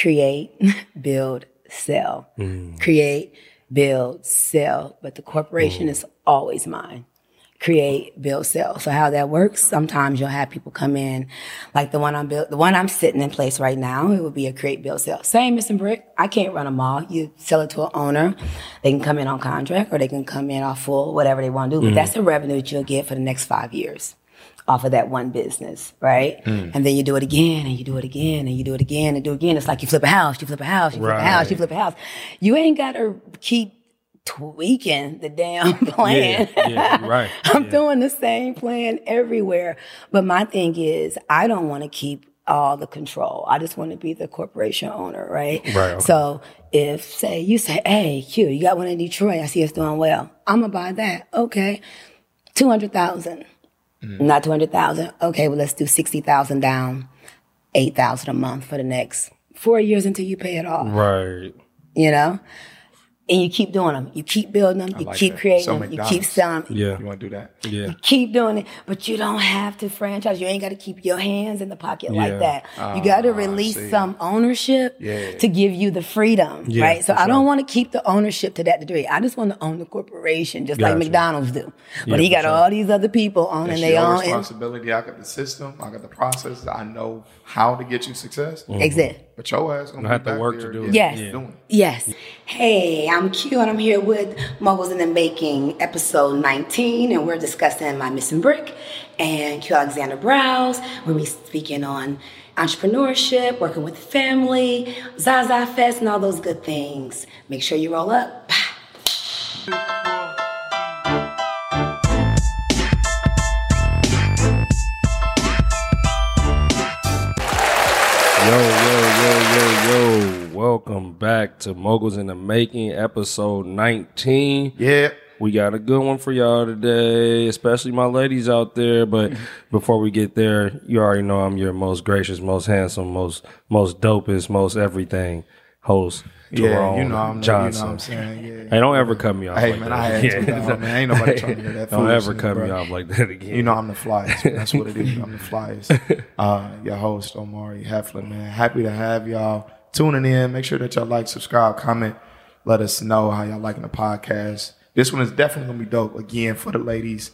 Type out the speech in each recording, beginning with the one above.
create, build, sell. Mm. Create, build, sell. But the corporation mm. is always mine. Create, build, sell. So how that works, sometimes you'll have people come in, like the one I'm built, the one I'm sitting in place right now, it would be a create, build, sell. Same Missing Brick. I can't run a mall. You sell it to an owner. They can come in on contract or they can come in off full, whatever they want to do. But mm. that's the revenue that you'll get for the next five years off of that one business, right? Hmm. And then you do it again and you do it again and you do it again and do it again. It's like you flip a house, you flip a house, you flip a house, you flip a house. You ain't got to keep tweaking the damn plan. Yeah, yeah, right. I'm Yeah. doing the same plan everywhere. But my thing is, I don't want to keep all the control. I just want to be the corporation owner, right? Right, okay. So if say you say, hey, Q, you got one in Detroit, I see it's doing well. I'm gonna buy that. Okay. Two hundred thousand. Mm-hmm. Not two hundred thousand. Okay, well let's do sixty thousand down, eight thousand a month for the next four years until you pay it off. Right. You know? And you keep doing them. You keep building them. You like keep that. creating So them. You keep selling them. Yeah. You want to do that? Yeah. you keep doing it, but you don't have to franchise. You ain't got to keep your hands in the pocket Yeah. like that. you got to Ah, release some ownership Yeah. to give you the freedom, Yeah, right? So I don't sure. want to keep the ownership to that degree. I just want to own the corporation, just like McDonald's do. Yeah, But he got sure. all these other people owning It's they your own. responsibility. I got the system. I got the process. I know how to get you success. Mm-hmm. Exactly. But your ass gonna have to work to do it. Yes. doing. Yes. Hey, I'm Q and I'm here with Moguls in the Making, episode 19, and we're discussing My Missing Brick and Q Alexander Browse. We're be speaking on entrepreneurship, working with family, Zaza Fest, and all those good things. Make sure you roll up. Yo, Welcome back to Moguls in the Making, episode 19. Yeah. We got a good one for y'all today, especially my ladies out there. But before we get there, you already know I'm your most gracious, most handsome, most most dopest, most everything host. Yeah, you know I'm Johnson. You know what I'm saying? Yeah. Hey, don't ever cut me off. Hey, like man, that. I had to, dog, man. Ain't nobody trying to hear that Don't ever cut me off like that again. You know I'm the flyest. man. That's what it is. I'm the flyest. Uh, your host Omari Heffler, man. Happy to have y'all tuning in. Make sure that y'all like, subscribe, comment. Let us know how y'all liking the podcast. This one is definitely gonna be dope. Again, for the ladies,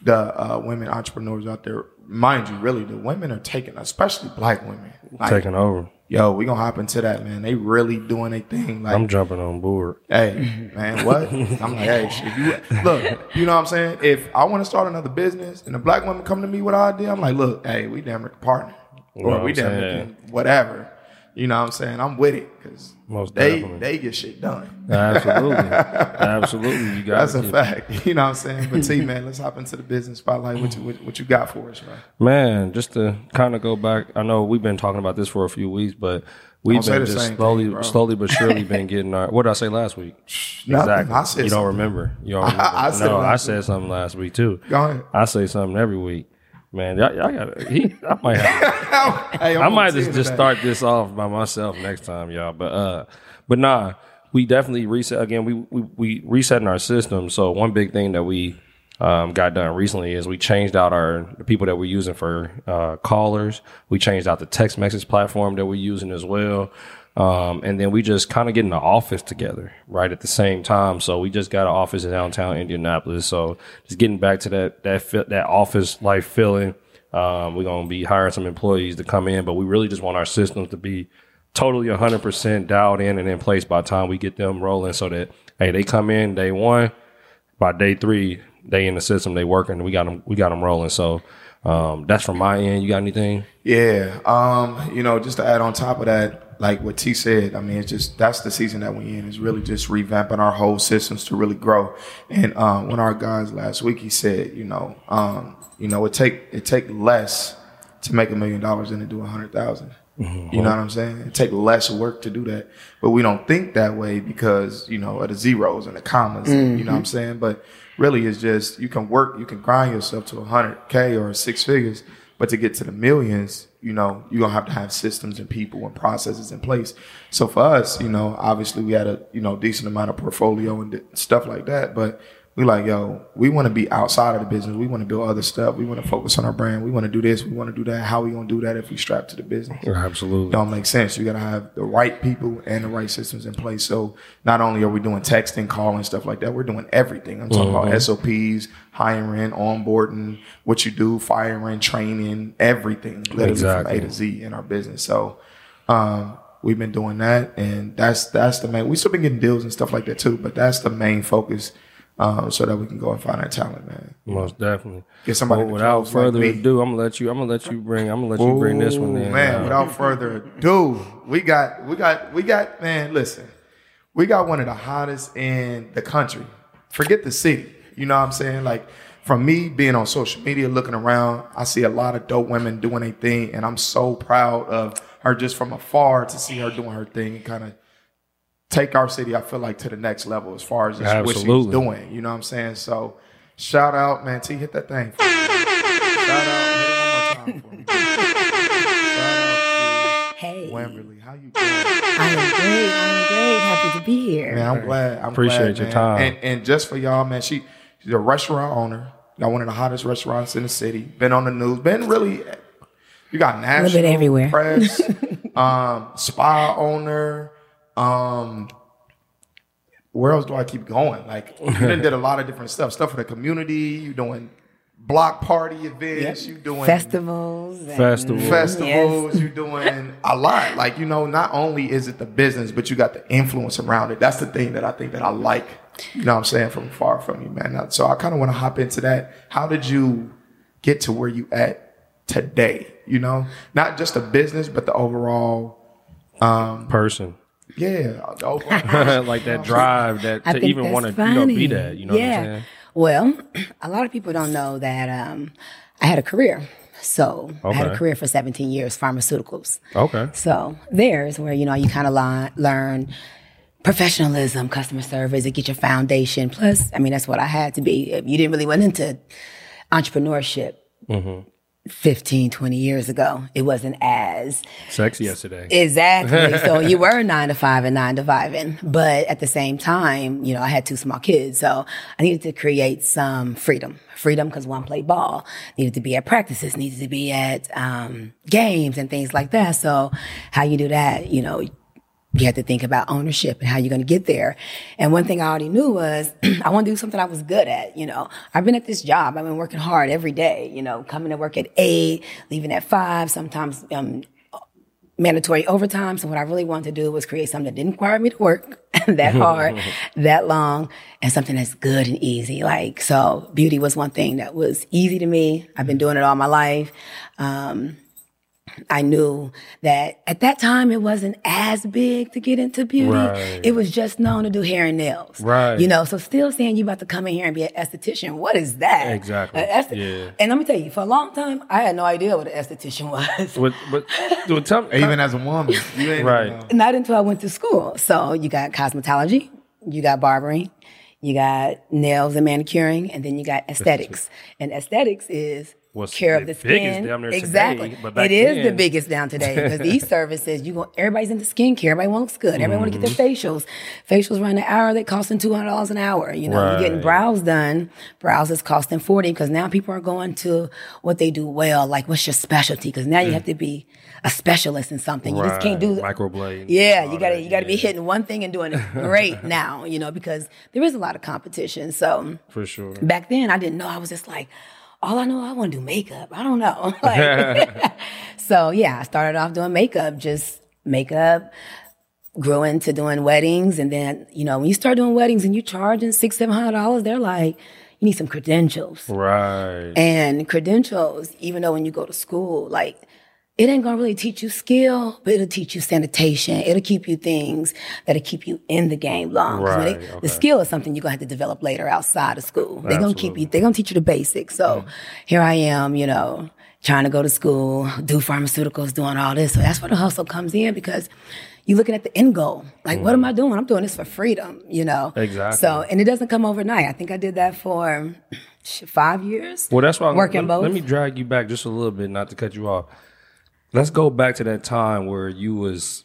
the uh, women entrepreneurs out there. Mind you, really, the women are taking, especially black women. Like, taking over. yo, we gonna hop into that, man. They really doing their thing. Like I'm jumping on board. Hey, man, what? I'm like, hey, shit, you look, you know what I'm saying? If I want to start another business and a black woman come to me with an idea, I'm like, look, hey, we damn partner. Or we damn whatever. You know what I'm saying? I'm with it because Most they definitely. they get shit done. Absolutely. Absolutely. You got That's a fact. You know what I'm saying? But T man, let's hop into the business spotlight. What you what, what you got for us, man? Man, just to kind of go back, I know we've been talking about this for a few weeks, but we've Don't been just slowly, thing, slowly but surely been getting our. What did I say last week? Nothing. I said you don't something. remember. You don't remember. I said no, I said something last week too. Go ahead. I say something every week. Man, y'all, y'all got. He, I might have. hey, I might just, just start this off by myself next time, y'all. But uh, but nah, we definitely reset again. We we we resetting our system. So one big thing that we um, got done recently is we changed out our the people that we're using for uh, callers. We changed out the text message platform that we're using as well. Um, and then we just kind of getting the office together right at the same time. So we just got an office in downtown Indianapolis. So just getting back to that that that office life feeling. Um, we're gonna be hiring some employees to come in, but we really just want our systems to be totally 100% dialed in and in place by the time we get them rolling, so that hey, they come in day one, by day three, they in the system, they working, we got them, we got them rolling. So um, that's from my end. You got anything? Yeah. Um, you know, just to add on top of that, like what T said, I mean, it's just that's the season that we in is really just revamping our whole systems to really grow. And um, one of our guys last week, he said, you know, um, you know, it take it take less to make a million dollars than to do a hundred thousand. You know what I'm saying? It take less work to do that, but we don't think that way because you know of the zeros and the commas. and you know what I'm saying? But really, it's just you can work, you can grind yourself to a hundred k or six figures, but to get to the millions, you know, you're gonna have to have systems and people and processes in place. So for us, you know, obviously we had a you know decent amount of portfolio and stuff like that, but we like, yo, we want to be outside of the business. We want to build other stuff. We want to focus on our brand. We want to do this. We want to do that. How we gonna do that if we strap to the business? Absolutely. Don't make sense. You gotta have the right people and the right systems in place. So not only are we doing texting, calling, stuff like that, we're doing everything. I'm talking Mm-hmm. about SOPs, hiring, onboarding, what you do, firing, training, everything, literally Exactly. from A to Z in our business. So um, we've been doing that, and that's that's the main. We still been getting deals and stuff like that too, but that's the main focus, um, so that we can go and find that talent, man. Most definitely. Get somebody Well, without close like further ado, I'm gonna let you. I'm gonna let you bring. I'm gonna let you bring this one in. man. Without further ado, we got we got we got man. Listen, we got one of the hottest in the country. Forget the city. You know what I'm saying? Like from me being on social media, looking around, I see a lot of dope women doing a thing, and I'm so proud of her just from afar to see her doing her thing and kind of take our city. I feel like to the next level as far as just what she's doing. You know what I'm saying? So shout out, man. T, hit that thing. For me. Shout out. Hit it one more time for me. Shout out Hey, to Wemberley. How you doing? I am great. I am great. Happy to be here. Man, I'm glad. I'm Appreciate glad, your man. time. And, and just for y'all, man, she she's a restaurant owner. Got one of the hottest restaurants in the city. Been on the news. Been really. You got national bit everywhere. press. um, spa owner. Um, where else do I keep going? Like you done did a lot of different stuff. Stuff for the community. You doing block party events. You doing Festivals. and- Festival. festivals. You're doing a lot. Like you know, not only is it the business, but you got the influence around it. That's the thing that I think that I like. You know what I'm saying? From far from you, man. So I kind of want to hop into that. How did you get to where you at today? You know, not just the business, but the overall. person. Yeah, like that drive that I to even want to funny. you know be that. You know yeah. what I'm saying? Well, a lot of people don't know that um, I had a career. So I had a career for 17 years, pharmaceuticals. Okay. So there's where you know you kind of learn professionalism, customer service, and get your foundation. Plus, I mean that's what I had to be. If you didn't really went into entrepreneurship. 15, 20 years ago, it wasn't as Sexy yesterday. Exactly. so you were nine to five and nine to five in, but at the same time, you know, I had two small kids, so I needed to create some freedom. Freedom because one played ball, needed to be at practices, needed to be at um, games and things like that. So how you do that, you know, you had to think about ownership and how you're going to get there. And one thing I already knew was I want to do something I was good at. You know, I've been at this job. I've been working hard every day, you know, coming to work at eight, leaving at five, sometimes, um, mandatory overtime. So what I really wanted to do was create something that didn't require me to work that hard, that long, and something that's good and easy. Like, so beauty was one thing that was easy to me. I've been doing it all my life. Um, I knew that at that time it wasn't as big to get into beauty. Right. It was just known to do hair and nails. Right. You know, so still saying you about to come in here and be an esthetician, what is that? Exactly. An esth- Yeah. And let me tell you, for a long time, I had no idea what an esthetician was. Me, Even as a woman, you ain't Right. Even know. Not until I went to school. So you got cosmetology, you got barbering, you got nails and manicuring, and then you got aesthetics. And aesthetics is What's care the of the biggest skin. down there today, exactly. but back it is the biggest down today because these services, you go, everybody's into skincare. Everybody wants good. Everybody want to get their Mm-hmm. facials. Facials run an hour. They costing two hundred dollars an hour. You know, you're getting brows done. Brows is costing forty because now people are going to what they do well. Like, what's your specialty? Because now you have to be a specialist in something. You just can't do Mm. Right. microblade. yeah, you gotta that, you gotta be hitting one thing and doing it great now, you know, because there is a lot of competition. So for sure. back then I didn't know. I was just like, all I know, I want to do makeup. I don't know. Like, so yeah, I started off doing makeup, just makeup. Grew into doing weddings, and then you know when you start doing weddings and you're charging six seven hundred dollars, they're like, you need some credentials. Right. And credentials, even though when you go to school, like it ain't gonna really teach you skill, but it'll teach you sanitation. It'll keep you things that'll keep you in the game long. when they- Right, okay. The skill is something you're gonna have to develop later outside of school. They're gonna keep you. They're gonna teach you the basics. So mm-hmm. here I am, you know, trying to go to school, do pharmaceuticals, doing all this. So that's where the hustle comes in because. You're looking at the end goal. Like, what am I doing? I'm doing this for freedom, you know? Exactly. So, and it doesn't come overnight. I think I did that for five years. Well, that's why I'm working let, both. Let me drag you back just a little bit, not to cut you off. Let's go back to that time where you was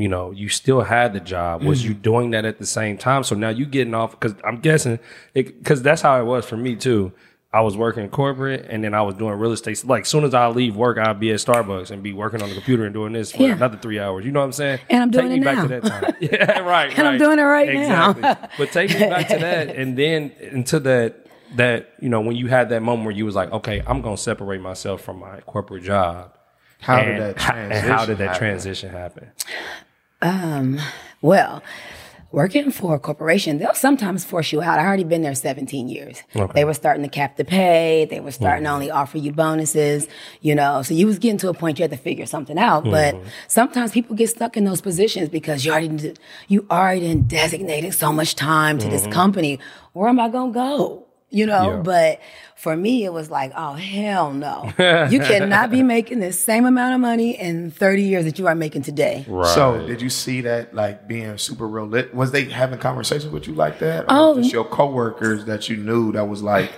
you know, you still had the job. Was mm. you doing that at the same time? So now you getting off because I'm guessing because that's how it was for me too. I was working corporate and then I was doing real estate. Like, soon as I leave work, I'd be at Starbucks and be working on the computer and doing this for Yeah. another three hours. You know what I'm saying? And I'm doing take me it back now. to that time. yeah, right. And I'm doing it right now. exactly. but take me back to that, and then into that that you know when you had that moment where you was like, okay, I'm gonna separate myself from my corporate job. How and, did that transition how did that happen? transition happen? Um, well, working for a corporation, they'll sometimes force you out. I already been there 17 years. They were starting to cap the pay. They were starting to mm-hmm. only offer you bonuses, you know, so you was getting to a point you had to figure something out. But mm-hmm. sometimes people get stuck in those positions because you already, you already done designated so much time to this mm-hmm. company. Where am I going to go? You know, Yeah. but for me, it was like, oh, hell no. you cannot be making the same amount of money in 30 years that you are making today. Right. So did you see that like being super real lit? Was they having conversations with you like that? Or Oh. just your coworkers that you knew that was like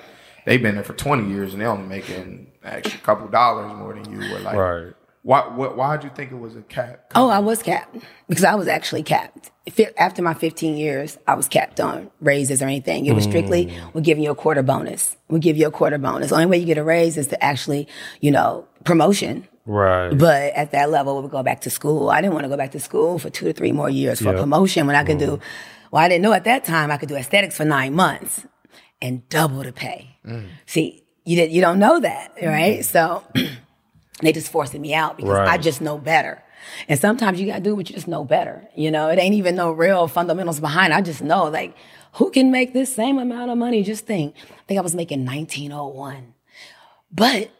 they've been there for twenty years and they only making an extra couple dollars more than you were like Right. Why what why'd you think it was a cap? Oh, I was capped because I was actually capped. Fi- After my 15 years, I was capped on raises or anything. It was strictly, we're giving you a quarter bonus. We give you a quarter bonus. The only way you get a raise is to actually, you know, promotion. right. But at that level, we go back to school. I didn't want to go back to school for two to three more years for Yeah. promotion when I could do, mm. well, I didn't know at that time I could do aesthetics for nine months and double the pay. Mm. See, you didn't, you don't know that, right? So they just forcing me out because I just know better. And sometimes you gotta do what you just know better. You know, it ain't even no real fundamentals behind. it. I just know like who can make this same amount of money? Just think. I think I was making 1901. But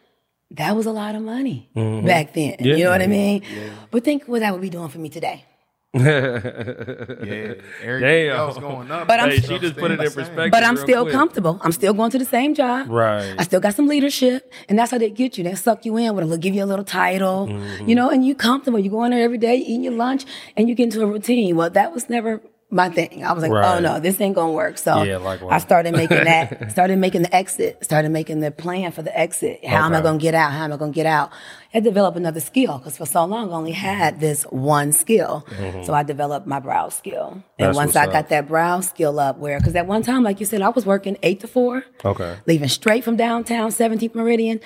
that was a lot of money mm-hmm. back then. Yeah. You know what I mean? But think what that would be doing for me today. Yeah, everything Damn. else going up. But I'm- Hey, she just put it in perspective. But I'm still quick. comfortable. I'm still going to the same job. Right. I still got some leadership, and that's how they get you. They suck you in with a little, give you a little title, Mm-hmm. you know, and you comfortable. You go in there every day, eating your lunch, and you get into a routine. Well, that was never my thing. I was like, oh no, this ain't gonna work. So Yeah. I started making that, started making the exit, started making the plan for the exit. How am I gonna get out? How am I gonna get out? I developed another skill because for so long I only had this one skill. So I developed my brow skill. And Mm-hmm. That's once I up. got that brow skill up where, because at one time, like you said, I was working eight to four Okay. leaving straight from downtown 17th Meridian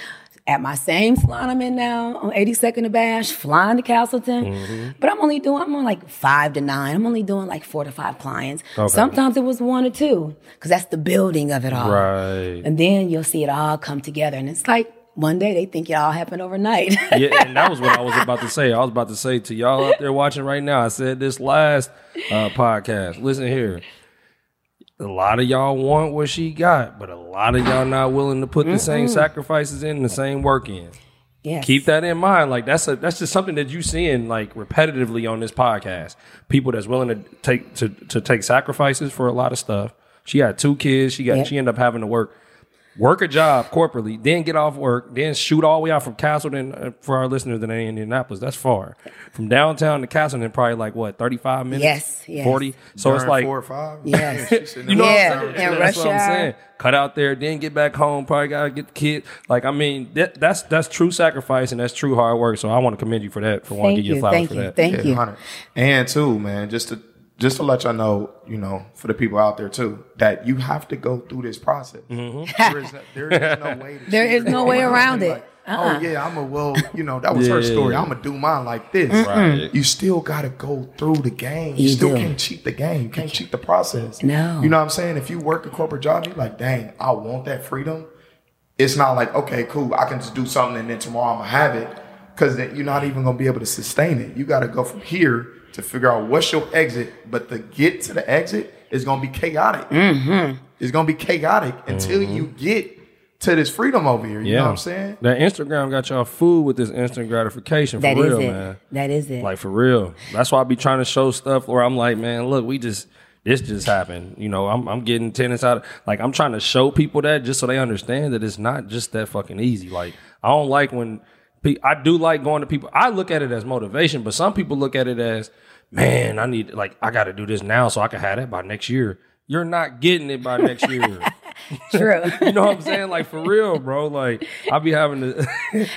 at my same salon I'm in now on 82nd and Bash, flying to Castleton. Mm-hmm. But I'm only doing, I'm on like five to nine. I'm only doing like four to five clients. Okay. Sometimes it was one or two because that's the building of it all. Right. And then you'll see it all come together. And it's like one day they think it all happened overnight. yeah, and that was what I was about to say. I was about to say to y'all out there watching right now. I said this last uh, podcast. Listen here, a lot of y'all want what she got, but a lot of y'all not willing to put the same sacrifices in, the same work in. yes. Keep that in mind. Like that's a that's just something that you seeing like repetitively on this podcast. People that's willing to take to to take sacrifices for a lot of stuff. She had two kids. She got Yep. she ended up having to work work a job corporately, then get off work, then shoot all the way out from Castleton. Uh, for our listeners that ain't in Indianapolis, that's far. From downtown to Castleton, probably like what thirty five minutes. Yes, yes. forty. So it's like four or five. Yes. You know Yeah, what I'm and that's rush what I'm saying. Cut out there, then get back home. Probably gotta get the kid. Like I mean, that, that's that's true sacrifice and that's true hard work. So I want to commend you for that. For one, Thank give you you. flowers Thank for you. that. Thank Yeah, you. 100. And too, man, just to just to let y'all know, you know, for the people out there too, that you have to go through this process. Mm-hmm. There, is, there is no way. To There is no way around it. Like, Uh-uh. Oh yeah, I'm a well, you know, that was her story. I'm gonna do mine like this. Right. You still gotta go through the game. You, You still do. can't cheat the game. You can't cheat the process. No. You know what I'm saying? If you work a corporate job, you're like, dang, I want that freedom. It's not like, okay, cool, I can just do something and then tomorrow I'm gonna have it. Cause then you're not even gonna be able to sustain it. You gotta go from here to figure out what's your exit. But to get to the exit is gonna be chaotic. Mm-hmm. It's gonna be chaotic until you get to this freedom over here. You know what I'm saying? That Instagram got y'all food with this instant gratification for That is real, man. That is it. Like for real. That's why I be trying to show stuff where I'm like, man, look, we just this just happened. You know, I'm I'm getting tenants out. Of, like I'm trying to show people that just so they understand that it's not just that fucking easy. Like I don't like when pe- I do like going to people. I look at it as motivation, but some people look at it as, man, I need like I got to do this now so I can have that by next year. You're not getting it by next year. True. you know what I'm saying? Like for real, bro. Like I'll be having to.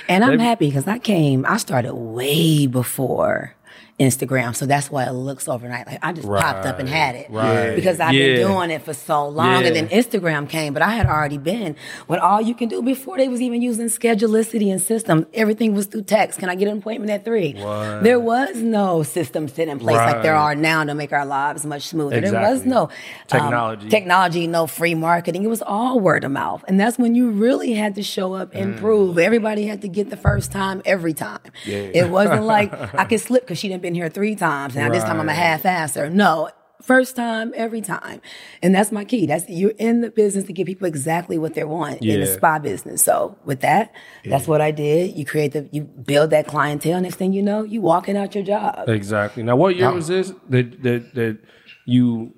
And I'm happy because I came, I started way before Instagram. So that's why it looks overnight. Like I just popped up and had it. Right. Because I've Yeah. been doing it for so long. Yeah. And then Instagram came, but I had already been when all you can do before they was even using schedulicity and systems, everything was through text. Can I get an appointment at three? What? There was no system set in place like there are now to make our lives much smoother. There was Exactly. no um, Technology. technology, no free marketing. It was all word of mouth. And that's when you really had to show up and prove. Everybody had to get the first time every time. It wasn't like I could slip because she didn't been here three times. Now this time I'm a half asser. No. First time, every time. And that's my key. That's you're in the business to give people exactly what they want in the spa business. So with that, that's what I did. You create the you build that clientele. Next thing you know, you walking out your job. Exactly. Now, what year Now- was this that that that you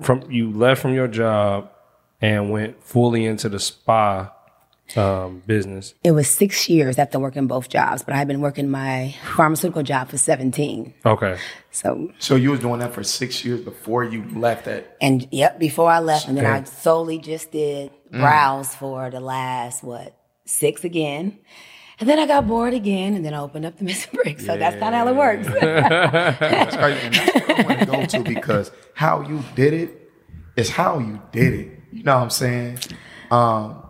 from you left from your job and went fully into the spa um, business? It was six years after working both jobs, but I had been working my pharmaceutical job for 17. Okay. So, So you was doing that for six years before you left that. and yep, before I left, and then I solely just did brows for the last, what, six again. And then I got bored again, and then I opened up the Missing Brick. So that's not how it works. That's crazy. And that's what I want to go to because how you did it is how you did it. You know what I'm saying? Um,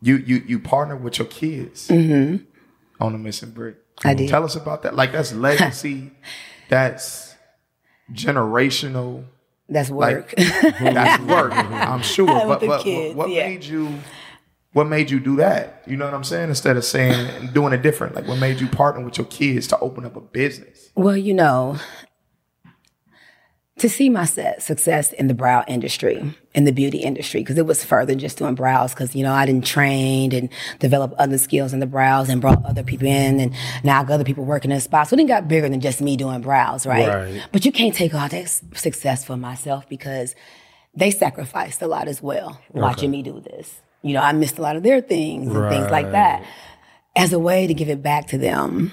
you you you partner with your kids mm-hmm. on the missing brick. I did. Tell us about that. Like that's legacy. that's generational. that's work. That's work. I'm sure. But, but kids, what yeah. made you? What made you do that? You know what I'm saying? Instead of saying doing it different, like what made you partner with your kids to open up a business? Well, you know, to see my success in the brow industry, in the beauty industry, because it was further than just doing brows, because, you know, I didn't train and develop other skills in the brows and brought other people in, and now I got other people working in the spot. So it got bigger than just me doing brows, right? Right. But you can't take all that success for myself because they sacrificed a lot as well watching me do this. You know, I missed a lot of their things and things like that. As a way to give it back to them,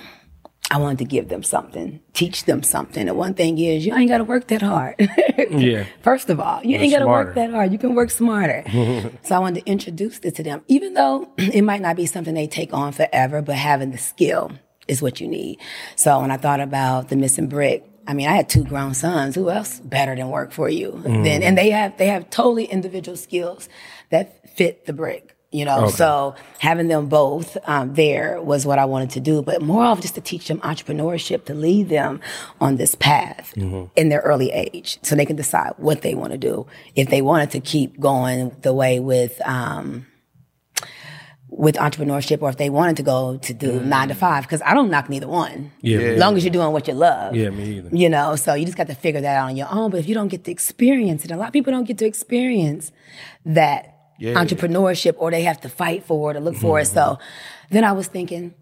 I wanted to give them something, teach them something. And one thing is, you ain't got to work that hard. Yeah. First of all, you ain't got to work that hard. You can work smarter. so I wanted to introduce it to them, even though it might not be something they take on forever, but having the skill is what you need. So when I thought about the missing brick, I mean, I had two grown sons. Who else better than work for you? Mm. Then, and they have they have totally individual skills that fit the brick. You know, so having them both um, there was what I wanted to do, but more of just to teach them entrepreneurship, to lead them on this path in their early age, so they can decide what they want to do. If they wanted to keep going the way with um, with entrepreneurship, or if they wanted to go to do nine to five, because I don't knock neither one. Yeah. as long as you're doing what you love. Yeah, me either. You know, so you just got to figure that out on your own. But if you don't get to experience it, a lot of people don't get to experience that entrepreneurship or they have to fight for it or look for it. So then I was thinking,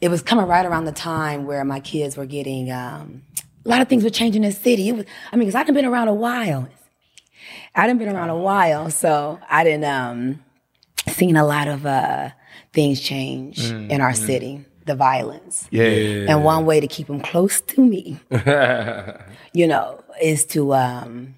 it was coming right around the time where my kids were getting, um, a lot of things were changing in the city. It was, I mean, because I done been around a while. I done been around a while, so I didn't, um, seen a lot of, uh, things change in our city, the violence. Yeah. And one way to keep them close to me, you know, is to um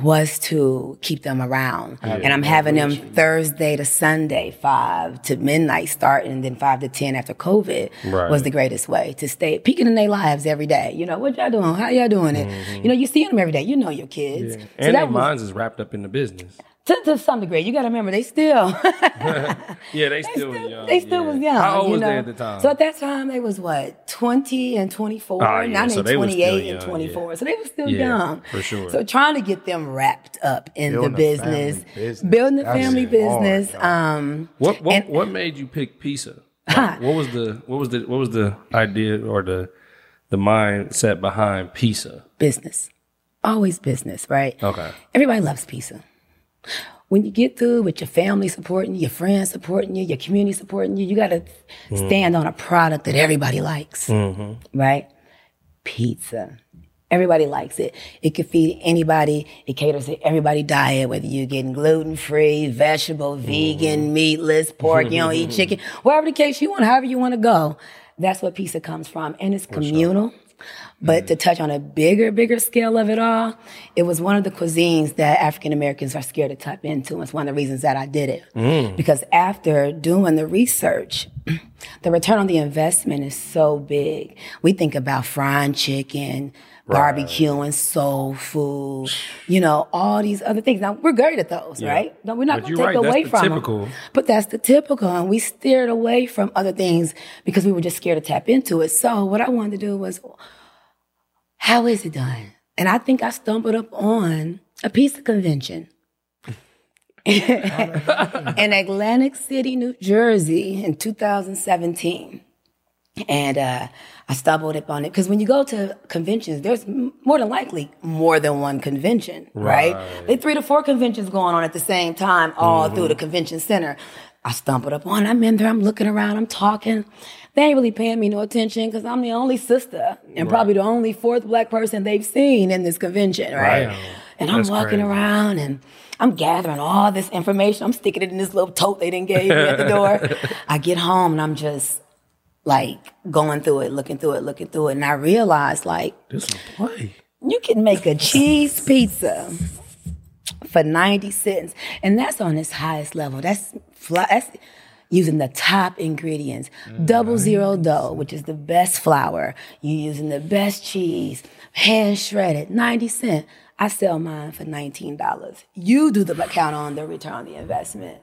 was to keep them around. And I'm having them Thursday to Sunday, five to midnight starting, and then five to ten after COVID Right. was the greatest way to stay peeking in their lives every day. You know, what y'all doing? How y'all doing it? You know, you seeing them every day. You know your kids. So Mm-hmm. and their was- minds is wrapped up in the business. To, to some degree. You got to remember, they still Yeah, they still, was young. they still yeah. was young. How old you was know? they at the time? So at that time, they was what twenty and twenty four. Ah, yeah, now so they they was twenty and twenty four. yeah. So they were still Yeah, young, for sure. So trying to get them wrapped up in Building the business, business. building the That's family business. y'all. um, What what And- what made you pick pizza? Like, what was the what was the what was the idea or the the mindset behind pizza? business, always business, right? Okay. Everybody loves pizza. When you get through with your family supporting you, your friends supporting you, your community supporting you, you got to Mm-hmm. stand on a product that everybody likes, right? Pizza. Everybody likes it. It can feed anybody. It caters to everybody diet, whether you're getting gluten free, vegetable, Mm-hmm. vegan, meatless, pork, you don't eat chicken, whatever the case you want, however you want to go. That's what pizza comes from. And it's communal. But mm-hmm. to touch on a bigger, bigger scale of it all, it was one of the cuisines that African Americans are scared to tap into. It's one of the reasons that I did it. Mm. Because after doing the research, the return on the investment is so big. We think about frying chicken, barbecuing, soul food, you know, all these other things. Now we're great at those, right? No, we're not going to take right, that's away the from typical. them. But that's the typical, and we steered away from other things because we were just scared to tap into it. So what I wanted to do was, how is it done? And I think I stumbled up on a pizza convention. in Atlantic City, New Jersey in 2017. And uh, I stumbled upon it because when you go to conventions, there's more than likely more than one convention, right? Right. They three to four conventions going on at the same time, all through the convention center. I stumbled upon. it. I'm in there. I'm looking around. I'm talking. They ain't really paying me no attention because I'm the only sister and probably the only fourth black person they've seen in this convention, right? Right. And I'm walking crazy. around and I'm gathering all this information. I'm sticking it in this little tote they didn't give me at the door. I get home and I'm just like going through it, looking through it, looking through it. And I realized like This is play. you can make a cheese pizza for 90 cents. And that's on its highest level. That's fly, that's using the top ingredients. Mm-hmm. Double zero dough, which is the best flour. You're using the best cheese, hand shredded, 90 cent. I sell mine for $19. You do the count on the return on the investment.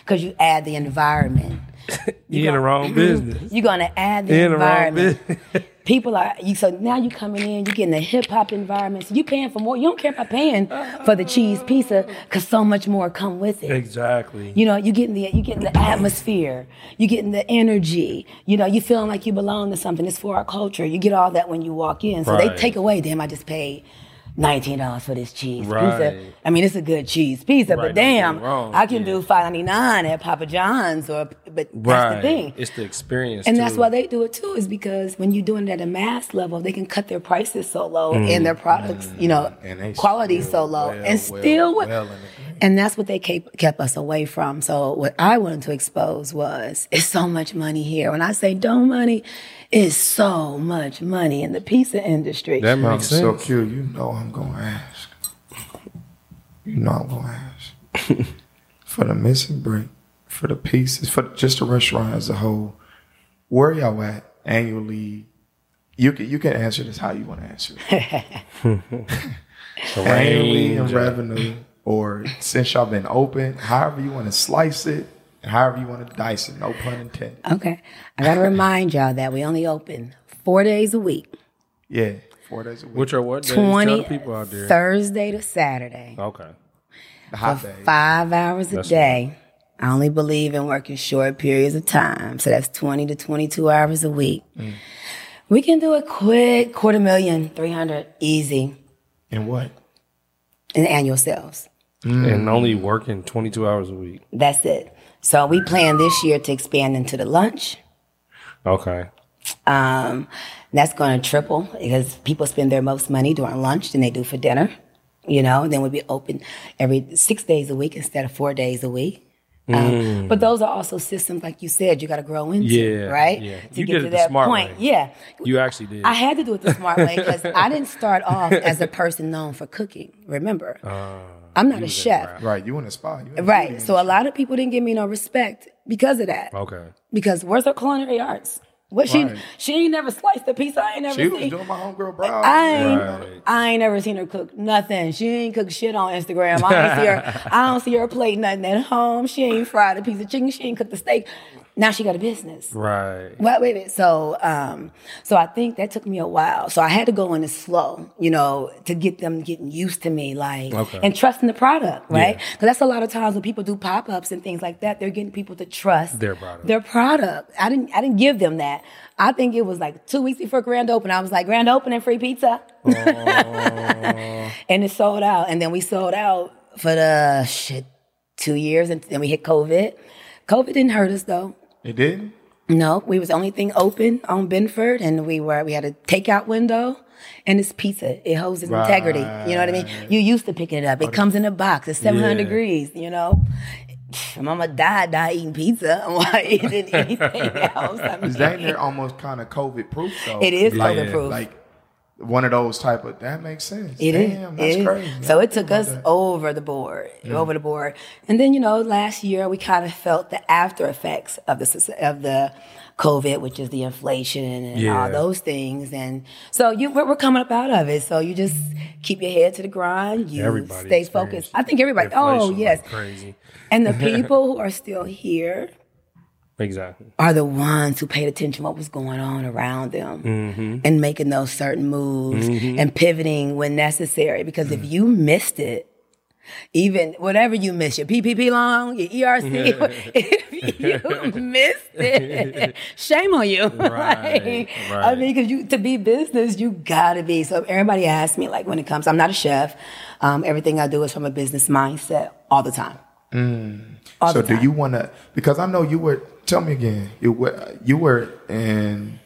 Because you add the environment. You're, in the wrong business. You're gonna add the In the environment. business. People are you so now you coming in, you're getting a hip hop environment. So you paying for more. You don't care about paying for the cheese pizza because so much more come with it. Exactly. You know, you getting the you getting the atmosphere, you getting the energy. You know, you feeling like you belong to something. It's for our culture. You get all that when you walk in. So they take away. Damn, I just paid. Nineteen dollars for this cheese Right. pizza. I mean, it's a good cheese pizza, Right, but don't get me damn, wrong, I can yeah. do five ninety nine at Papa John's or. But that's the thing. It's the experience. And that's why they do it too, is because when you're doing it at a mass level, they can cut their prices so low and their mm. products, you know, And quality so low well, and still, with- well in the game. And that's what they kept, kept us away from. So what I wanted to expose was, it's so much money here. When I say don't money, it's so much money in the pizza industry. that makes sense. so cute. You know I'm gonna ask. You know I'm gonna ask for the missing brick, for the pieces, for just the restaurant as a whole. Where y'all at annually? You can you can answer this how you want to answer it. annually in revenue, or since y'all been open, however you want to slice it, however you want to dice it. No pun intended. okay. I got to remind y'all that we only open four days a week, Yeah, four days a week. Which are what days? Tell 20 the people out there. Thursday to Saturday. Okay. the hot days. five hours a That's day. I only believe in working short periods of time. So that's 20 to 22 hours a week. Mm. We can do a quick, quarter million, 300, easy And what? in annual sales. And only working 22 hours a week. That's it. So we plan this year to expand into the lunch. Okay. Um, that's going to triple because people spend their most money during lunch than they do for dinner. You know, and then we'll be open every six days a week instead of four days a week. Um, but those are also systems, like you said, you got to grow into, Yeah, right? yeah. To You get did to it the that smart point. way. Yeah. You actually did. I had to do it the smart way because I didn't start off as a person known for cooking. Remember, I'm not a chef. Right, you in a spot. You in Right. beauty So a lot of people didn't give me no respect because of that. okay. Because where's her culinary arts? What she Right. she ain't never sliced a pizza. I ain't never She was doing my homegirl brow. I ain't, Right. I ain't never seen her cook nothing. She ain't cook shit on Instagram. I ain't see her. I don't see her plate nothing at home. She ain't fried a piece of chicken. She ain't cooked the steak. Now she got a business. Right. Wait, wait, wait. So, um, so I think that took me a while. So I had to go in it slow, you know, to get them getting used to me, like, Okay. and trusting the product, right? Yeah. Because that's a lot of times when people do pop ups and things like that, they're getting people to trust Their product. Their product. I didn't, I didn't give them that. I think it was like two weeks before grand open. I was like, grand opening, free pizza, oh. and it sold out. And then we sold out for the shit two years, and then we hit COVID. COVID didn't hurt us though. It did? No, we was the only thing open on Binford, and we were we had a takeout window, and it's pizza. It holds its integrity. You know what I mean? You used to picking it up. It comes in a box. It's seven hundred Yeah. degrees. You know, Mama died, died eating pizza. Why eating anything else? I mean, Is that in there almost kind of COVID proof though? It is Like- COVID proof. Like one of those type of that makes sense. It is. Damn, that's It is. crazy. So it took us that. over the board, Mm. over the board. And then you know, last year we kind of felt the after effects of the of the COVID, which is the inflation and Yeah. all those things. And so you we're, we're coming up out of it. So you just keep your head to the grind. You Everybody stay focused. I think everybody. Oh yes. like crazy. And the people who are still here Exactly. are the ones who paid attention to what was going on around them Mm-hmm. and making those certain moves and pivoting when necessary. Because Mm. if you missed it, even whatever you miss, your PPP loan, your ERC, if you missed it, shame on you. Right, I right. mean, because you to be business, you gotta be. So everybody asks me, like when it comes, I'm not a chef. Um, everything I do is from a business mindset all the time. All So the do you want to? Because I know you were. Tell me again. You were. You were in.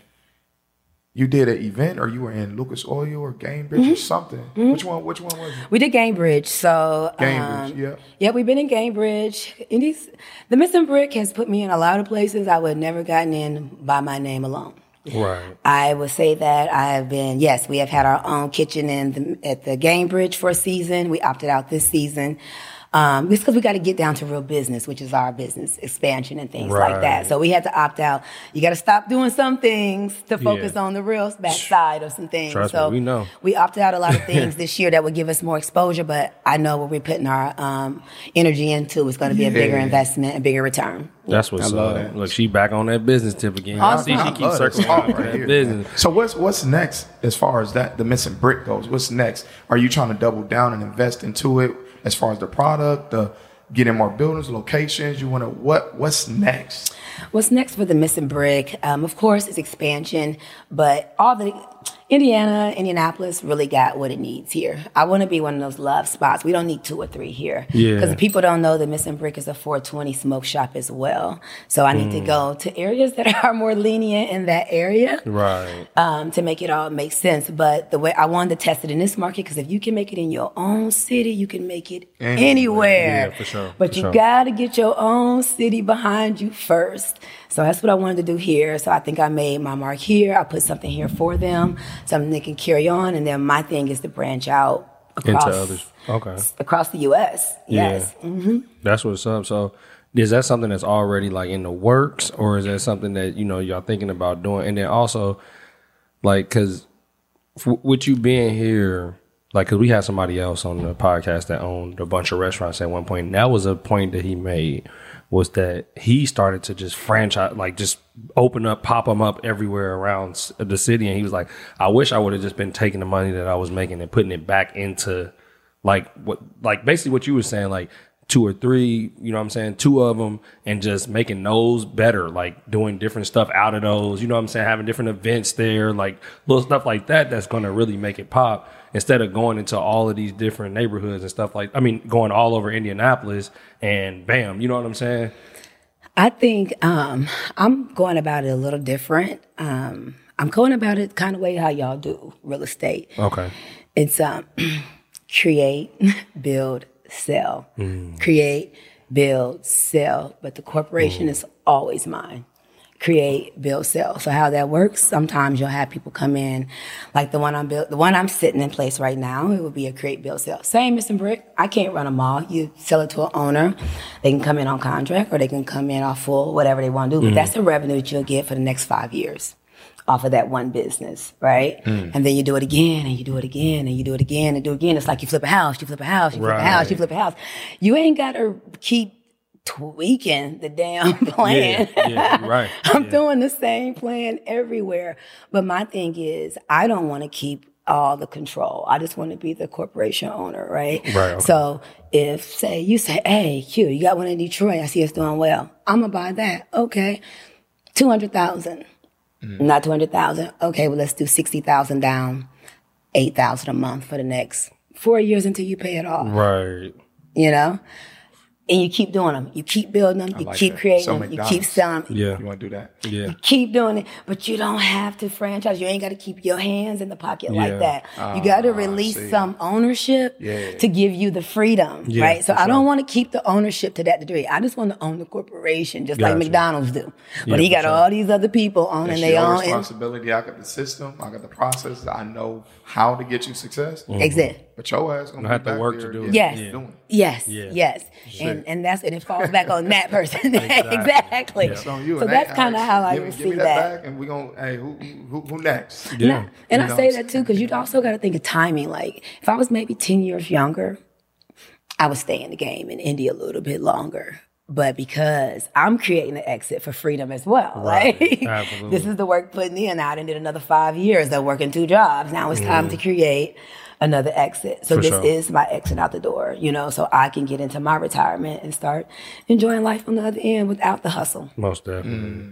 You did an event, or you were in Lucas Oil or Gainbridge Mm-hmm. or something. Which one? Which one was it? We did Gainbridge, so Gainbridge, um, yeah. yeah, we've been in Gainbridge. And these, the Missing Brick has put me in a lot of places I would never gotten in by my name alone. Right. I would say that I have been yes, we have had our own kitchen in the, at the Gainbridge for a season. We opted out this season. Um, just because we got to get down to real business, which is our business expansion and things like that. So we had to opt out. You got to stop doing some things to focus Yeah. on the real backside of some things. Trust me, so we know. we opted out a lot of things this year that would give us more exposure, but I know what we're putting our um, energy into is going to be a bigger investment, a bigger return. That's what's love up. that. Look, she back on that business tip again. I see she keeps circling talk back to right that business. So what's what's next as far as that the missing brick goes? What's next? Are you trying to double down and invest into it as far as the product, the getting more buildings, locations? You want to what? What's next? What's next for the missing brick? Um, of course, it's expansion, but all the Indiana, Indianapolis really got what it needs here. I want to be one of those love spots. We don't need two or three here. Yeah. Because people don't know the missing brick is a 420 smoke shop as well. So I need to go to areas that are more lenient in that area Right. um, to make it all make sense. But the way I wanted to test it in this market, because if you can make it in your own city, you can make it Anywhere. anywhere. Yeah, for sure, But for you sure. got to get your own city behind you first. So that's what I wanted to do here. So I think I made my mark here. I put something here for them, something they can carry on. And then my thing is to branch out across, Into others. Okay. across the U.S. Yes. Yeah. That's what's up. So is that something that's already like in the works or is that something that, you know, y'all thinking about doing? And then also like, cause f- with you being here, like, cause we had somebody else on the podcast that owned a bunch of restaurants at one point. And that was a point that he made was that he started to just franchise, like just open up, pop them up everywhere around the city. And he was like, I wish I would have just been taking the money that I was making and putting it back into like what, like basically what you were saying, like two or three, you know what I'm saying? Two of them and just making those better, like doing different stuff out of those, you know what I'm saying? Having different events there, like little stuff like that that's to really make it pop instead of going into all of these different neighborhoods and stuff like, I mean, going all over Indianapolis and bam, you know what I'm saying? I think um, I'm going about it a little different. Um, I'm going about it kind of way how y'all do real estate. Okay. It's um, create, build, sell. Create, build, sell. But the corporation is always mine. Create, build, sell. So how that works? Sometimes you'll have people come in, like the one I'm built, the one I'm sitting in place right now. It would be a create, build, sell. Same, Missing Brick. I can't run a mall. You sell it to an owner. They can come in on contract or they can come in off full, whatever they want to do. But mm-hmm. that's the revenue that you'll get for the next five years off of that one business, right? Mm. And then you do it again and you do it again and you do it again and do it again. It's like you flip a house, you flip a house, you flip a house, you flip a house. You ain't got to keep tweaking the damn plan. Yeah, yeah, right. I'm Yeah. doing the same plan everywhere. But my thing is, I don't want to keep all the control. I just want to be the corporation owner, right? Right, okay. So if say you say, hey, Q, you got one in Detroit, I see it's doing well. I'm gonna buy that. Okay. Two hundred thousand. Mm. Not two hundred thousand. Okay, well let's do sixty thousand down, eight thousand a month for the next four years until you pay it off Right. you know and you keep doing them. You keep building them. You like keep that. creating So them. You keep selling them. Yeah. You want to do that? Yeah. you Keep doing it, but you don't have to franchise. You ain't got to keep your hands in the pocket Yeah. like that. you got to Ah, release some ownership Yeah. to give you the freedom, Yeah, right? So for I don't sure. want to keep the ownership to that degree. I just want to own the corporation, just Gotcha. like McDonald's do. Yeah, But he for got sure. all these other people owning It's their your own. and- responsibility. I got the system. I got the process. I know how to get you success. Mm-hmm. Exactly. But your ass gonna have to work to do it. Yes. doing. Yes, Yeah. yes, and and that's and it falls back on that person exactly. It's on you. So and that's kind of how I give, receive give me that, that. back, and we gonna hey who who, who next? Yeah. Nah, and You I say that too because you also got to think of timing. Like if I was maybe ten years younger, I would stay in the game in India a little bit longer. But because I'm creating an exit for freedom as well, Right. right? Absolutely. this is the work putting in. I done did another five years of working two jobs. Now it's time to create another exit. So Mm. For this sure. is my exit out the door, you know, so I can get into my retirement and start enjoying life on the other end without the hustle. Most definitely.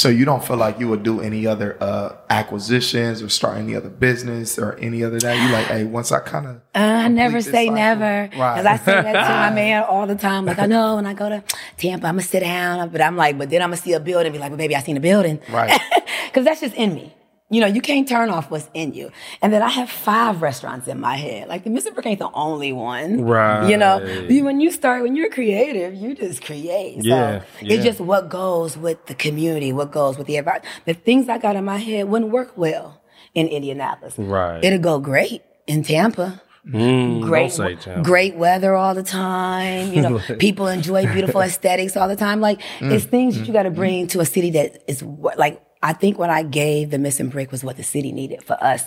So you don't feel like you would do any other uh, acquisitions or start any other business or any other that you like? Hey, once I kind of I never say never. Because I say that to my man all the time. Like, I know when I go to Tampa, I'm to sit down. But I'm like, but then I'm to see a building and be like, well, baby, I seen a building. Right. Because that's just in me. You know, you can't turn off what's in you. And then I have five restaurants in my head. Like the Missing Brick ain't the only one. Right. You know, when you start, when you're creative, you just create. So Yeah, yeah. it's just what goes with the community, what goes with the environment. The things I got in my head wouldn't work well in Indianapolis. Right. It'll go great in Tampa Mm, great, great weather all the time. You know, people enjoy beautiful aesthetics all the time. Like Mm, it's things that you got to bring to a city that is like. I think what I gave the missing brick was what the city needed for us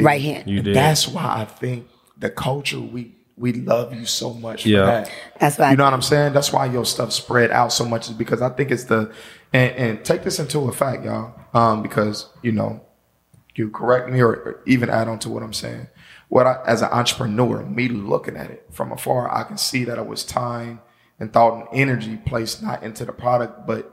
right here. You did. That's why I think the culture we we love you so much for Yeah. that. That's why. You know what I'm saying? That's why your stuff spread out so much is because I think it's the and, and take this into effect, y'all. Um, because you know, you correct me or, or even add on to what I'm saying. What I, as an entrepreneur, me looking at it from afar, I can see that it was time and thought and energy placed not into the product, but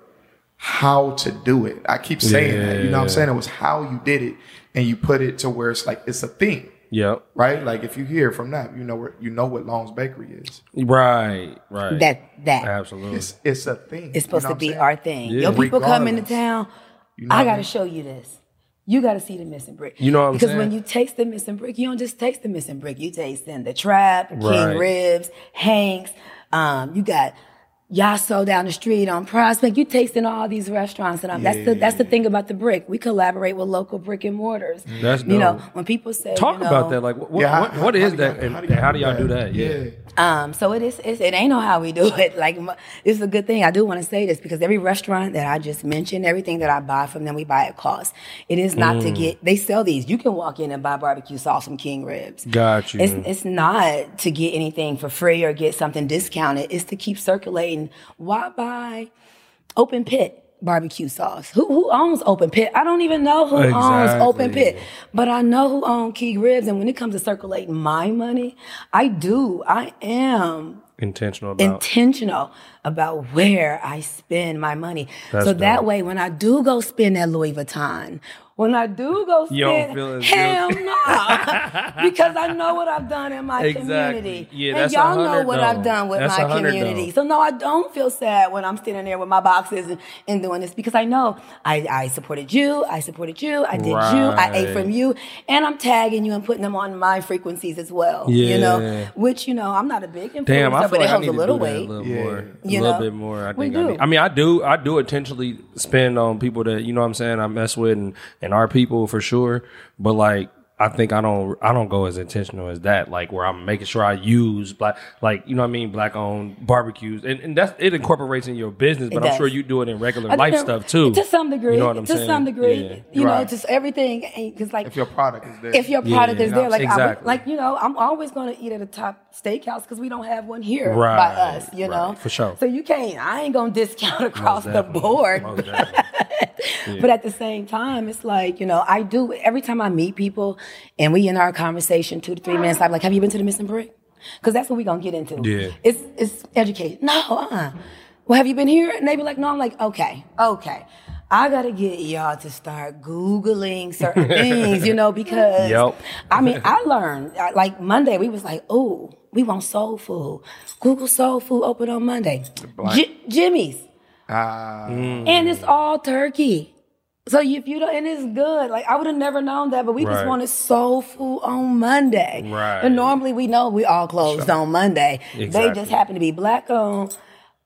how to do it. I keep saying that. You know what I'm saying? It was how you did it and you put it to where it's like it's a thing. Yep. Right? Like if you hear from that, you know where you know what Long's Bakery is. Right. Right. that that Absolutely. It's it's a thing. It's supposed You know to be saying? our thing. Yeah. Your people come into town. You know I got to mean? show you this. You got to see the missing brick. You know what I'm because saying? when you taste the missing brick, you don't just taste the missing brick. You taste in the trap, King Right. Ribs, Hanks. Um, you got Yasso down the street on Prospect. You tasting all these restaurants, and um, that's the that's the thing about the brick. We collaborate with local brick and mortars. That's you know when people say Talk you know, about that. Like, what, Yeah, how- what, what how- is how that? and how do y'all how do y'all do that? Yeah. Um, so it is. It's, it ain't know how we do it. Like m- it's a good thing. I do want to say this because every restaurant that I just mentioned, everything that I buy from them, we buy at cost. It is not Mm. to get. They sell these. You can walk in and buy barbecue sauce from King Ribs. Got you. It's it's not to get anything for free or get something discounted. It's to keep circulating. Why buy open pit? Barbecue sauce. Who who owns Open Pit? I don't even know who owns Open Pit, but I know who owns King Ribs. And when it comes to circulating my money, I do. I am Intentional about. intentional about where I spend my money. That's so that way, when I do go spend that Louis Vuitton, when I do go spend, You don't feel as hell guilty. no, because I know what I've done in my Exactly. community, Yeah, and y'all know what though. I've done with That's my community. though. So no, I don't feel sad when I'm standing there with my boxes and, and doing this because I know I, I supported you, I supported you, I did you, I ate from you, and I'm tagging you and putting them on my frequencies as well. You know, which you know I'm not a big influencer, Damn, I but feel it like I helps need a to little do that weight. a little Yeah. More, You a little know? bit more. I We think I, do. need. I mean, I do, I do intentionally spend on people that you know what I'm saying I mess with and, and our people for sure. But like, I think I don't, I don't go as intentional as that. Like where I'm making sure I use black, like you know what I mean, black owned barbecues, and and that's it incorporates in your business. But I'm sure you do it in regular life think stuff too. To some degree. You know what I'm to saying? some degree. Yeah. You know, Right. just everything because like If your product is there. if your product Yeah, is there, like I would, like you know, I'm always going to eat at a top steakhouse because we don't have one here Right, by us. You know, for sure. So you can't. I ain't gonna discount across the board. Most definitely. But at the same time, it's like, you know, I do every time I meet people and we in our conversation two to three minutes, I'm like, have you been to the missing brick? Because that's what we're gonna get into. Yeah. It's it's educate. No, uh-uh. Well, have you been here? And they be like, no, I'm like, okay, okay. I gotta get y'all to start Googling certain things, you know, because Yep. I mean, I learned like Monday, we was like, oh, We want soul food. Google soul food open on Monday. J- Jimmy's. Ah, And it's all turkey. So if you don't, and it's good. Like I would have never known that, but we Right. just wanted soul food on Monday. Right. And normally we know we all closed on Monday. They just happen to be black owned,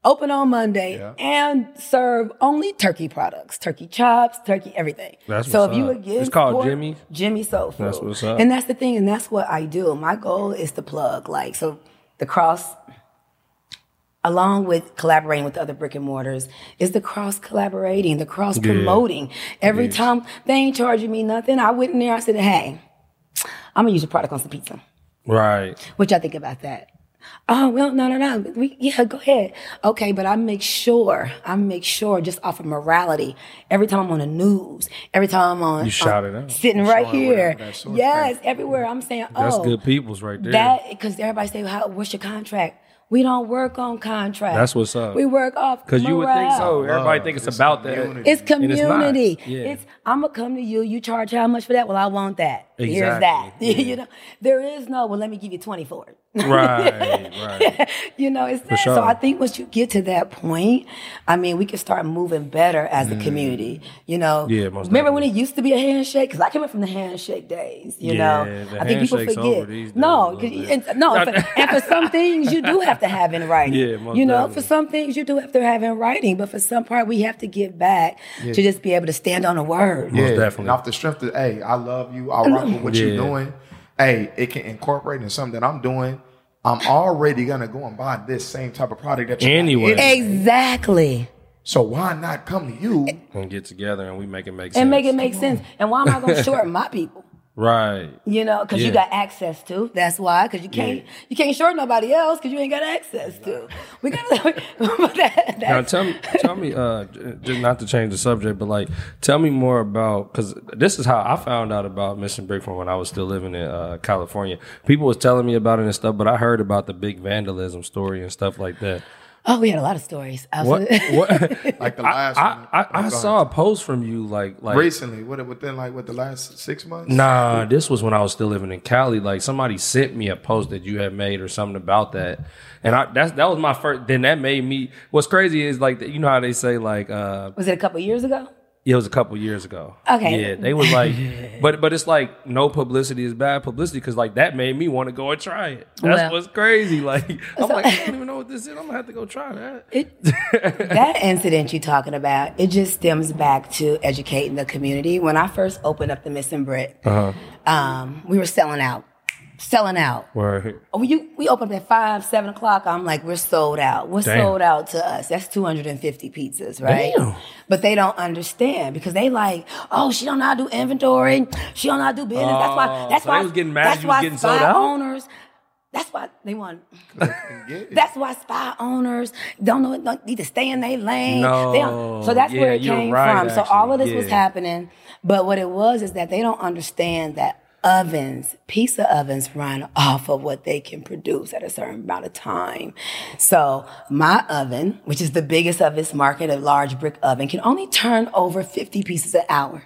open on Monday, Yeah. and serve only turkey products, turkey chops, turkey everything. That's so if you up. again, It's called Jimmy's? Jimmy Soul Food. That's what's up. And that's the thing, and that's what I do. My goal is to plug like so the cross along with collaborating with other brick and mortars, is the cross collaborating, the cross promoting. Every time they ain't charging me nothing, I went in there, I said, hey, I'm gonna use your product on some pizza. Right. What y'all think about that? Oh well, no, no, no. We, yeah, go ahead. Okay, but I make sure, I make sure, just off of morality. Every time I'm on the news, every time I'm on, You shout uh, it I'm out. sitting right here. whatever that Yes, everywhere. I'm saying, oh, That's good peoples right there. that because everybody say, "How? What's your contract?" We don't work on contract. That's what's up. We work off Because you would think so. Everybody Love. think it's, It's about that. community. It's And it's community. Yeah. It's I'm gonna come to you. You charge how much for that? Well, I want that. Here's that. Exactly. you know, there is no. Well, let me give you twenty for it. Right, right. you know, it's that. sure. So I think once you get to that point, I mean, we can start moving better as a community. You know, Mm. Yeah, most remember when it used to be a handshake? Because I came up from the handshake days. You Yeah, know, the I think people forget. over these days no, little 'cause- bit. and, no, for, and for some things you do have to have in writing. Yeah, most you know, definitely. for some things you do have to have in writing, but for some part we have to get back to just be able to stand on a word. yeah, definitely. And off the strength of, hey, I love you. I rock with what Yeah. you're doing. Hey, it can incorporate in something that I'm doing. I'm already gonna go and buy this same type of product that you got Anyway. anyway. Exactly. So why not come to you? and get together and we make it make sense. And make it make sense. And why am I going to short my people? Right. You know, because you got access to. That's why. Because you can't you can't short nobody else because you ain't got access to. We got that, Now tell me, tell me, uh, just not to change the subject, but like, tell me more about because this is how I found out about Missing Brick from when I was still living in uh, California. People was telling me about it and stuff, but I heard about the big vandalism story and stuff like that. Oh, we had a lot of stories. I What? what? Like the I, last I, one. I, Oh, I saw a post from you like like recently. What within like what the last six months? Nah, this was when I was still living in Cali. Like somebody sent me a post that you had made or something about that, and I that's that was my first. Then that made me. What's crazy is like you know how they say like uh was it a couple years ago? It was a couple years ago. Okay. Yeah, they was like, but but it's like no publicity is bad publicity because like that made me want to go and try it. That's Well- what's crazy. Like I'm like I don't even know what this is. I'm gonna have to go try that. It, that incident you're talking about, it just stems back to educating the community. When I first opened up the Missing Brick, Uh-huh. um, we were selling out, selling out. Right. Oh, you, we opened up at five, seven o'clock. I'm like, we're sold out. We're Damn. sold out to us. That's 250 pizzas, right? Damn. But they don't understand because they like, oh, she don't know how to do inventory. She don't know how to do business. that's why. Oh, That's so why. they was getting mad that's you was why getting spy sold out? owners. That's why they want. Get it. That's why spy owners don't know don't need to stay in their lane. No. They don't- so that's Yeah, where it you're came right, from. So all of this actually. was Yeah. happening, but what it was is that they don't understand that ovens, pizza ovens, run off of what they can produce at a certain amount of time. So my oven, which is the biggest of its market, a large brick oven, can only turn over 50 pieces an hour.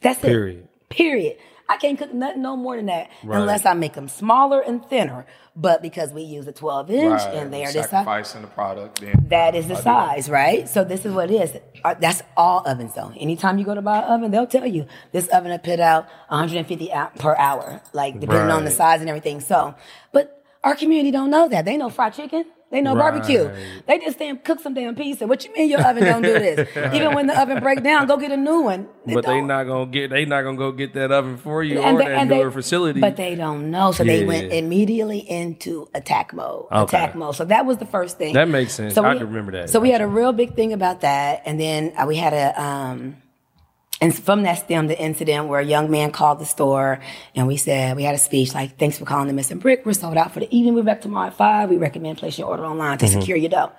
That's Period. it. Period. I can't cook nothing no more than that Right. unless I make them smaller and thinner. But because we use a 12 inch Right. and they are sacrificing the product. Then that is the size, right? So this is what it is. Uh, That's all ovens though. Anytime you go to buy an oven, they'll tell you this oven will put out 150 per hour, like depending on the size and everything. So, but our community don't know that. They know fried chicken. They know barbecue. They just damn cook some damn pizza. What you mean your oven don't do this? Even when the oven break down, go get a new one. It But they don't. not gonna get. They not gonna go get that oven for you And or they- that they- newer facility. But they don't know, so they went immediately into attack mode. Okay. Attack mode. So that was the first thing. That makes sense. So I can remember that, So we had a real big thing about that, and then uh, we had a. Um, and from that stemmed the incident where a young man called the store and we said, we had a speech like, thanks for calling the missing brick. We're sold out for the evening. We're back tomorrow at five. We recommend placing your order online to Mm-hmm. secure your dough.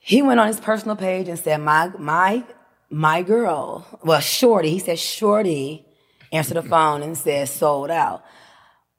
He went on his personal page and said, my, my, my girl, well, Shorty, he said, Shorty answered the phone and said, sold out.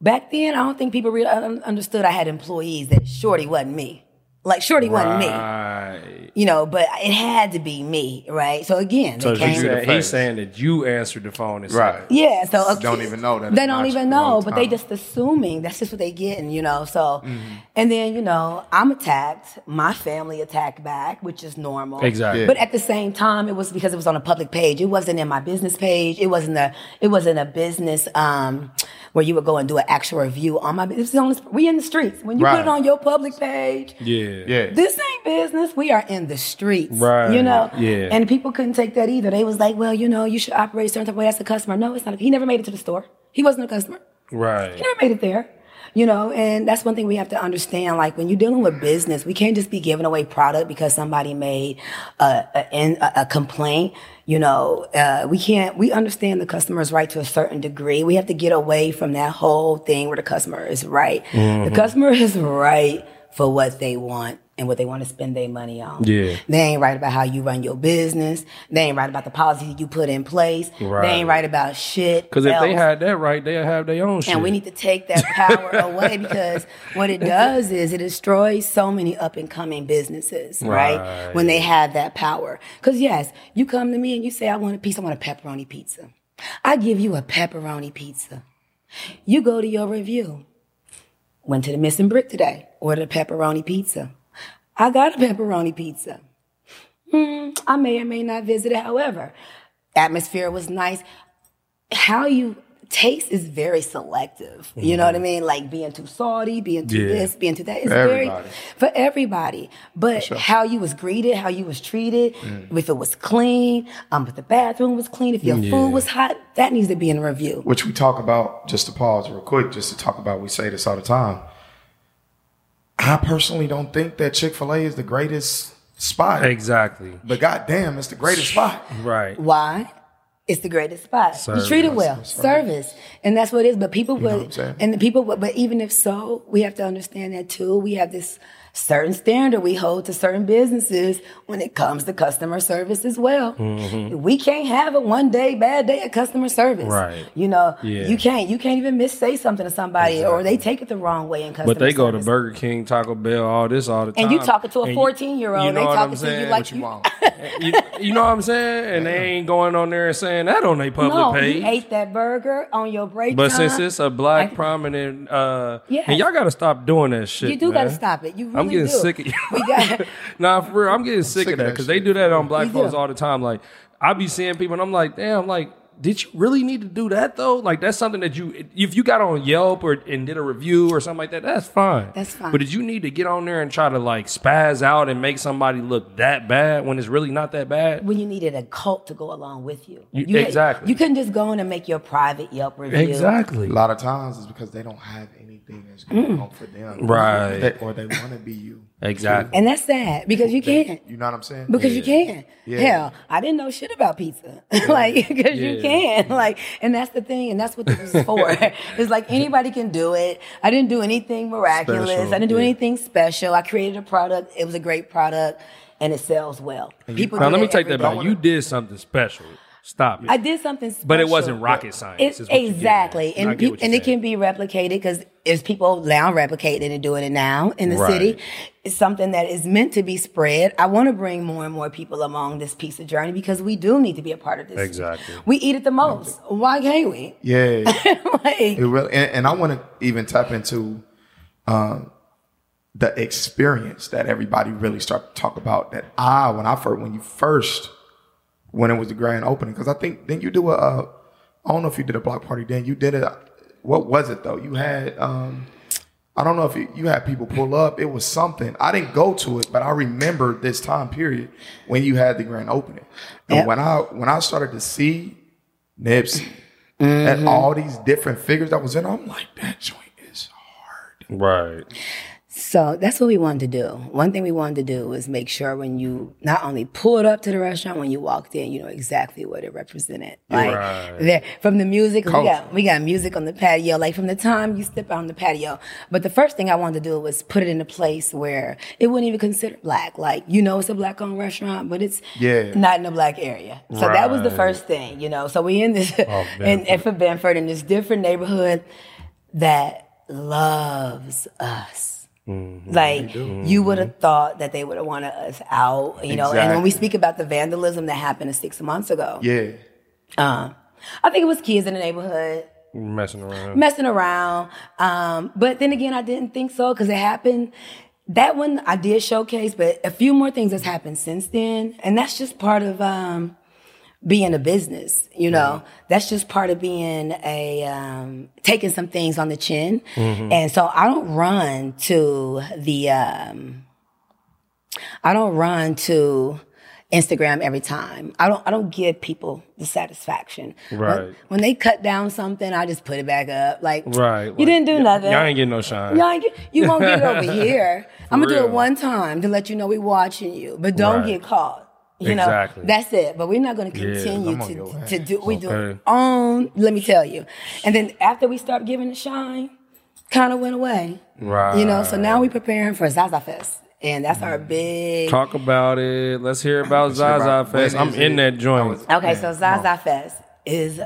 Back then, I don't think people really understood I had employees that Shorty wasn't me. Like Shorty wasn't me, you know, but it had to be me, right? So again, So they came. you the He's saying that you answered the phone and Right. said, Yeah, so okay, Don't even know that They don't even know, but they time. just assuming that's just what they getting, you know. So, Mm-hmm. and then you know, I'm attacked. My family attacked back, which is normal. Exactly. Yeah. But at the same time, it was because it was on a public page. It wasn't in my business page. It wasn't a. It wasn't a business um, where you would go and do an actual review on my. This is on. The, we in the streets. When you put it on your public page, yeah. Yeah. this ain't business. We are in the streets. Right. You know? Yeah. And people couldn't take that either. They was like, well, you know, you should operate a certain type of way as a customer. No, it's not. He never made it to the store. He wasn't a customer. Right. He never made it there. You know, and that's one thing we have to understand. Like when you're dealing with business, we can't just be giving away product because somebody made a, a, a, a complaint. You know, uh, we can't, we understand the customer's right to a certain degree. We have to get away from that whole thing where the customer is right. The customer is right for what they want and what they want to spend their money on. Yeah. They ain't right about how you run your business. They ain't right about the policies you put in place. Right. They ain't right about shit. Because if they had that right, they'd have their own shit. And we need to take that power away because what it does is it destroys so many up and coming businesses, right? Right. When they have that power. Because yes, you come to me and you say, I want a piece, I want a pepperoni pizza. I give you a pepperoni pizza. You go to your review. Went to the Missing Brick today, ordered a pepperoni pizza. I got a pepperoni pizza. Hmm, I may or may not visit it. However, atmosphere was nice. How you taste is very selective. You know what I mean? Like being too salty, being too Yeah. this, being too that. It's For very for everybody. But how you was greeted, how you was treated, if it was clean, um, if the bathroom was clean, if your Yeah. food was hot, that needs to be in review. which we talk about just to pause real quick just to talk about we say this all the time i personally don't think that chick-fil-a is the greatest spot exactly. but goddamn it's the greatest spot Right. Why? It's the greatest spot. Service. You treat it well, service, and that's what it is. But people know what I'm would, saying? and the people, would, but even if so, we have to understand that too. We have this certain standard we hold to certain businesses when it comes to customer service as well. We can't have a one day bad day at customer service. Mm-hmm. Right. You know, Yeah. you can't. You can't even miss say something to somebody, or they take it the wrong way in customer. But they go to. Burger King, Taco Bell, all this all the time. And you talking to a 14-year-old, you know they talking to you like you you- want you, you know what I'm saying? And they ain't going on there and saying that on their public No, page. you ate that burger on your break But time. since it's a black I- prominent, uh, Yes. and y'all got to stop doing that shit. You do man. gotta stop it. You really I'm getting do. sick of We got- nah, for real, I'm getting sick, sick of of that that because they do that on black We folks do. all the time. Like I be seeing people, and I'm like, damn, like. Did you really need to do that though? Like that's something that you, if you got on Yelp or and did a review or something like that, that's fine. That's fine. But did you need to get on there and try to like spaz out and make somebody look that bad when it's really not that bad? when you needed a cult to go along with you. You- had- exactly. you couldn't just go in and make your private Yelp review. Exactly. a lot of times it's because they don't have anything that's going on mm. for them Right. They- or they want to be you Exactly. And that's sad because you can't. you know what i'm saying Because you can. Yeah. Hell, I didn't know shit about pizza. like, because you Yeah. can. Like, and that's the thing, and that's what this is for. it's like anybody can do it. I didn't do anything miraculous. Special, I didn't do yeah. anything special. I created a product. It was a great product, and it sells well. People Now let me take that back. You did something special. Stop it. I did something special. But it wasn't rocket science. It- is what you get at. exactly, I and get you're and it can be replicated because there's people now replicating and doing it now in the Right. city. It's something that is meant to be spread. I want to bring more and more people along this piece of journey because we do need to be a part of this. Exactly. We eat it the most. Why can't we? yeah like, It really, and, and I want to even tap into um, the experience that everybody really start to talk about. That I, when I first, when you first, when it was the grand opening, because I think then you do a, uh, I don't know if you did a block party then. You did it. What was it though? You had, um, I don't know if you, you had people pull up. It was something. I didn't go to it, but I remember this time period when you had the grand opening. And Yep. when I when I started to see Nipsey Mm-hmm. and all these different figures that was in, I'm like, that joint is hard. Right. So that's what we wanted to do. One thing we wanted to do was make sure when you not only pulled up to the restaurant, when you walked in, you know exactly what it represented. Like Right. there, from the music, we got we got music on the patio. Like from the time you step out on the patio. But the first thing I wanted to do was put it in a place where it wouldn't even consider black. Like you know, it's a black owned restaurant, but it's Yeah. not in a black area. So that was the first thing, you know. So we in this oh, in, Binford. in for Binford in this different neighborhood that loves us. Like you would have thought that they would have wanted us out, you know. And when we speak about the vandalism that happened six months ago, Yeah. uh, I think it was kids in the neighborhood Messing around. messing around. Um, but then again, I didn't think so because it happened. That one I did showcase, but a few more things has happened since then, and that's just part of um, being a business. You know, that's just part of being a um, taking some things on the chin. And so I don't run to the. Um, I don't run to Instagram every time. I don't I don't give people the satisfaction. Right. When, they cut down something, I just put it back up. Like Right. you like, didn't do y- nothing. Y'all ain't getting no shine. Y'all ain't get, you won't get it over here. I'm gonna do it one time to let you know we watching you, but don't Right. get caught. You Exactly. know, that's it. But we're not going to continue I'm on your to, to do. We do Okay. it on. Let me tell you. And then after we stopped giving the shine, kind of went away. Right. You know, so now we're preparing for Zaza Fest, and that's our mm-hmm. big. Talk about it. Let's hear about hear about- Zaza Fest. I'm in it? that joint. Okay, Yeah, so Zaza. Fest is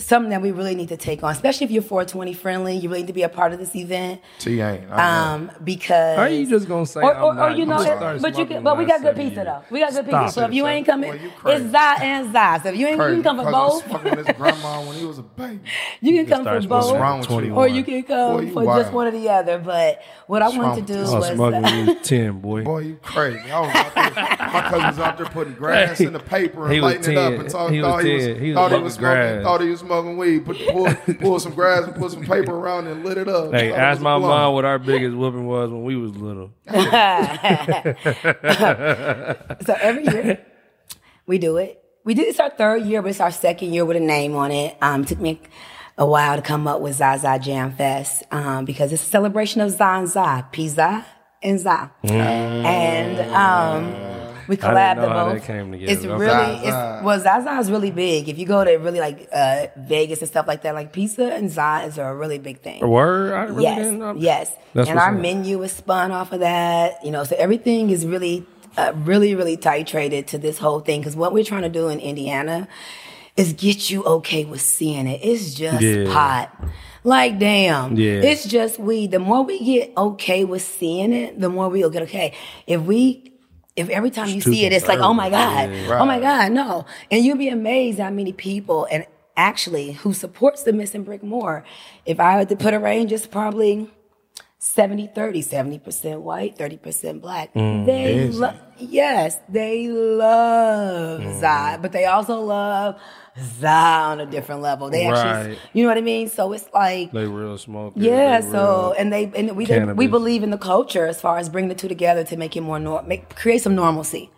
something that we really need to take on, especially if you're 420 friendly. You really need to be a part of this event, T ain't. I um, because. are you just gonna say Or, I'm or, or not? you know, just it, but you can, but we got good pizza years. though. We got good Stop pizza. So if you ain't coming, Boy, you it's crazy. Za and Za. So if you ain't, you Crazy, can come for because I was both. fucking his grandma when he was a baby. You can come started for both. Wrong with you? Or you can come Boy, you for just one or the other. But what I What's wanted to do you? I was was smoking when ten, boy. Boy, you crazy. I was out there, my cousin was out there putting grass in the paper and lighting it up and talk, He was thought, he 10. was, He thought he smoking was smoking, thought he was smoking weed. Put pull, pull some grass and put some paper around it and lit it up. Hey, Thought ask my blunt. mom what our biggest whooping was when we was little. so every year we do it. We did it's our third year, but it's our second year with a name on it. Um, took me a while to come up with Zaza Jam Fest um, because it's a celebration of Za Za, Pizza and Za, and um, we. I collabed didn't know how both. that came together. It's Okay. really Zaza. it's well Zaza is really big. If you go to really like uh, Vegas and stuff like that, like pizza and Za is a really big thing. Word? I really Yes, didn't know. yes. That's and what's our up. menu is spun off of that. You know, so everything is really, uh, really, really titrated to this whole thing. Because what we're trying to do in Indiana is get you okay with seeing it. It's just Yeah. pot. Like damn, Yeah. it's just weed. The more we get okay with seeing it, the more we'll get okay. If we, if every time you see it, it's like, oh my god, conservative. oh my god, no, and you'll be amazed how many people and actually who supports the missing brick more. If I had to put a range, it's probably 70 30 70% white 30% black. Mm, they love yes they love Mm. Zai, but they also love Zai on a different level. They actually you know what i mean? So it's like They real smoke yeah, so and they and we we believe in the culture as far as bringing the two together to make it more nor- make create some normalcy.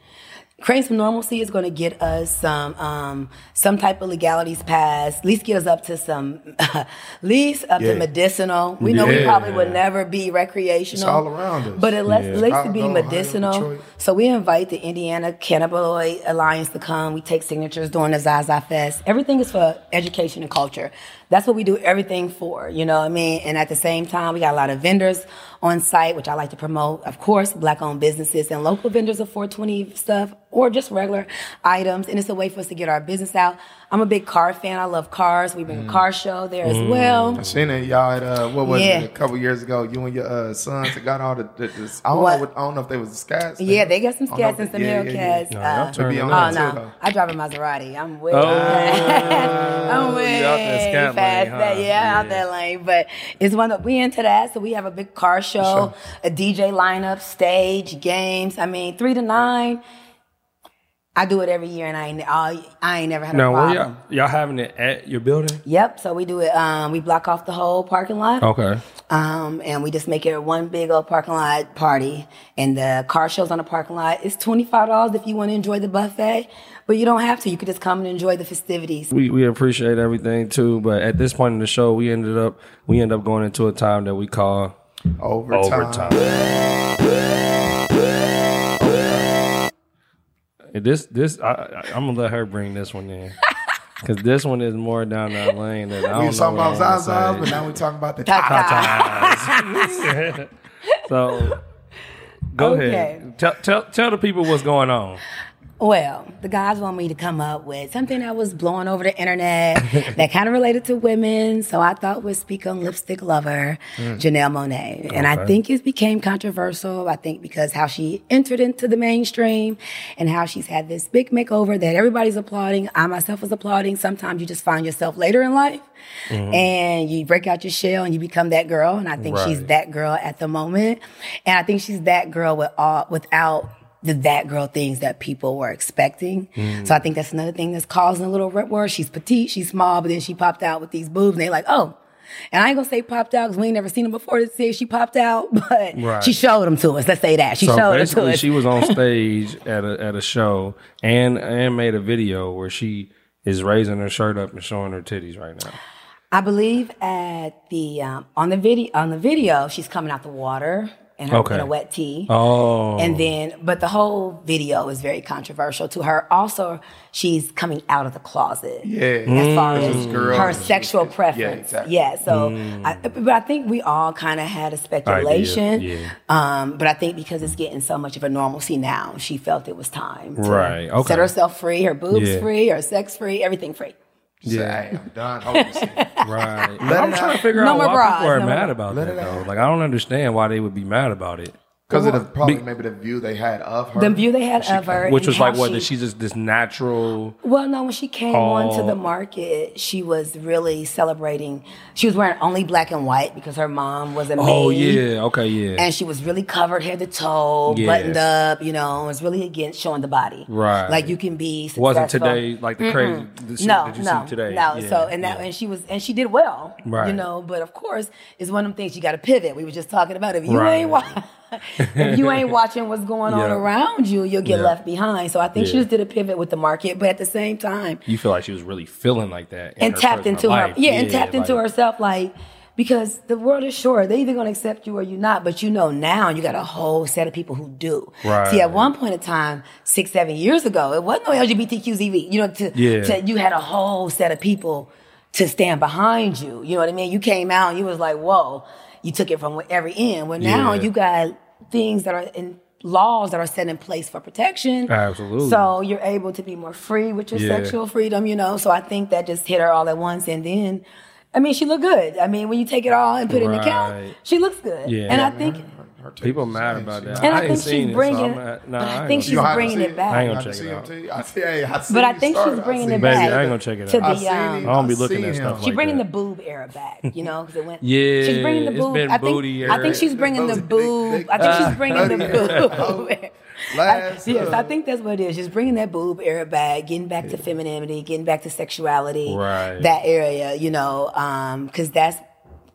Creating some normalcy is going to get us some um, some type of legalities passed. At least get us up to some, at least up Yeah. to medicinal. We know we probably would never be recreational. It's all around us. But it lets Yeah. at least to be Ohio, medicinal. So we invite the Indiana Cannabinoid Alliance to come. We take signatures during the Zaza Fest. Everything is for education and culture. That's what we do everything for, you know what I mean? And at the same time, we got a lot of vendors on site, which I like to promote. Of course, black owned businesses and local vendors of 420 stuff or just regular items. And it's a way for us to get our business out. I'm a big car fan. I love cars. We bring a car show there as well. I seen it, y'all. At, uh, what was Yeah. it? A couple years ago, you and your uh, sons got all the. the, the I don't What? know. What, I don't know if they was the scats. Yeah, they got some I scats and some yeah, yeah, yeah. No, uh, be on Oh that up. too, no. I drive a Maserati. I'm way, Oh, I'm way you out that scat lane, past that. huh? Yeah, out Yeah. that lane. But it's one that we into that. So we have a big car show, Sure. a DJ lineup, stage, games. I mean, three to nine. I do it every year, and I ain't, I, I ain't never had a Now, where problem. y'all, y'all having it at your building? Yep. So we do it. Um, we block off the whole parking lot. Okay. Um, and we just make it one big old parking lot party. And the car shows on the parking lot. It's $25 if you want to enjoy the buffet, but you don't have to. You could just come and enjoy the festivities. We we appreciate everything too, but at this point in the show, we ended up we end up going into a time that we call Overtime. overtime. And This this I, I, I'm gonna let her bring this one in because this one is more down that lane that I don't We know. was talking about I wanna Zaza, but now we talking about the Ta-ta. so go Okay. ahead. Tell, tell tell the people what's going on. Well, the guys want me to come up with something that was blowing over the internet that kind of related to women. So I thought would speak on lipstick lover, mm. Janelle Monáe. And I think it became controversial. I think because how she entered into the mainstream and how she's had this big makeover that everybody's applauding. I myself was applauding. Sometimes you just find yourself later in life mm-hmm. and you break out your shell and you become that girl. And I think she's that girl at the moment. And I think she's that girl with all, without the that girl things that people were expecting. So I think that's another thing that's causing a little rip where she's petite, she's small, but then she popped out with these boobs and they like, oh. And I ain't gonna say popped out because we ain't never seen them before to say she popped out, but Right. she showed them to us. Let's say that. She So showed them to us. she was on stage at a at a show and and made a video where she is raising her shirt up and showing her titties right now. I believe at the um, on the video on the video she's coming out the water in, her, Okay. in a wet tee. Oh, And then, but the whole video is very controversial to her. Also, she's coming out of the closet. Yeah. As far Mm. as girl her is- sexual preference. exactly. Yeah. So, I, but I think we all kind of had a speculation. yeah. Um, but I think because it's getting so much of a normalcy now, she felt it was time to Right, okay. set herself free, her boobs Yeah. free, her sex free, everything free. Yeah. Hey, I'm done. hopelessly. right. Let I'm it trying out. to figure No out more why bras, people are no mad about Let that though. Like I don't understand why they would be mad about it. Because of the probably Be- maybe the view they had of her. The view they had of her, Which was like how what? she- That she's just this natural. Well, no, when she came oh. onto Oh. the market, she was really celebrating. She was wearing only black and white because her mom was a maid. Oh yeah. Okay. Yeah. And she was really covered head to toe, Yeah. buttoned up, you know, was really against showing the body. Right. Like you can be successful. Wasn't today like the crazy the shit No, that you no, see today? no. Yeah, so and that yeah. and she was and she did well, Right. You know, but of course, it's one of them things you got to pivot. We were just talking about if you Right. ain't wa- if you ain't watching what's going on around you, you'll get Yeah. left behind. So I think she just did a pivot with the market, but at the same time, you feel like she was really feeling like that and tapped into life. her yeah, and tapped into herself like because the world is short. They're either gonna accept you or you're not. But you know now you got a whole set of people who do. Right. See, at one point in time, six, seven years ago, it wasn't no LGBTQZV. You know, to, Yeah. to you had a whole set of people to stand behind you. You know what I mean? You came out and you was like, whoa, you took it from every end. Well now Yeah. you got things that are in laws that are set in place for protection. Absolutely. So you're able to be more free with your Yeah. sexual freedom, you know. So I think that just hit her all at once, and then, I mean, she looked good. I mean, when you take it all and put it in the count, she looks good. Yeah. and I think, Her titties People mad about that. and I, I think seen she's it, so bringing, I'm at- nah, I I think she's bringing it back. I ain't gonna check see it him out. I see, hey, I see But I think she's bringing it him. Baby, back I ain't gonna check it out. I the um. I don't be looking at stuff She's bringing the boob era back, you know, because it went. Yeah, she's bringing the boob. been I think. booty I think she's bringing the Big, big, boob. I think she's bringing the boob. Last, yes, I uh, think that's what it is. Just bringing that boob era back, getting back to femininity, getting back to sexuality, Right. that area, you know, because that's.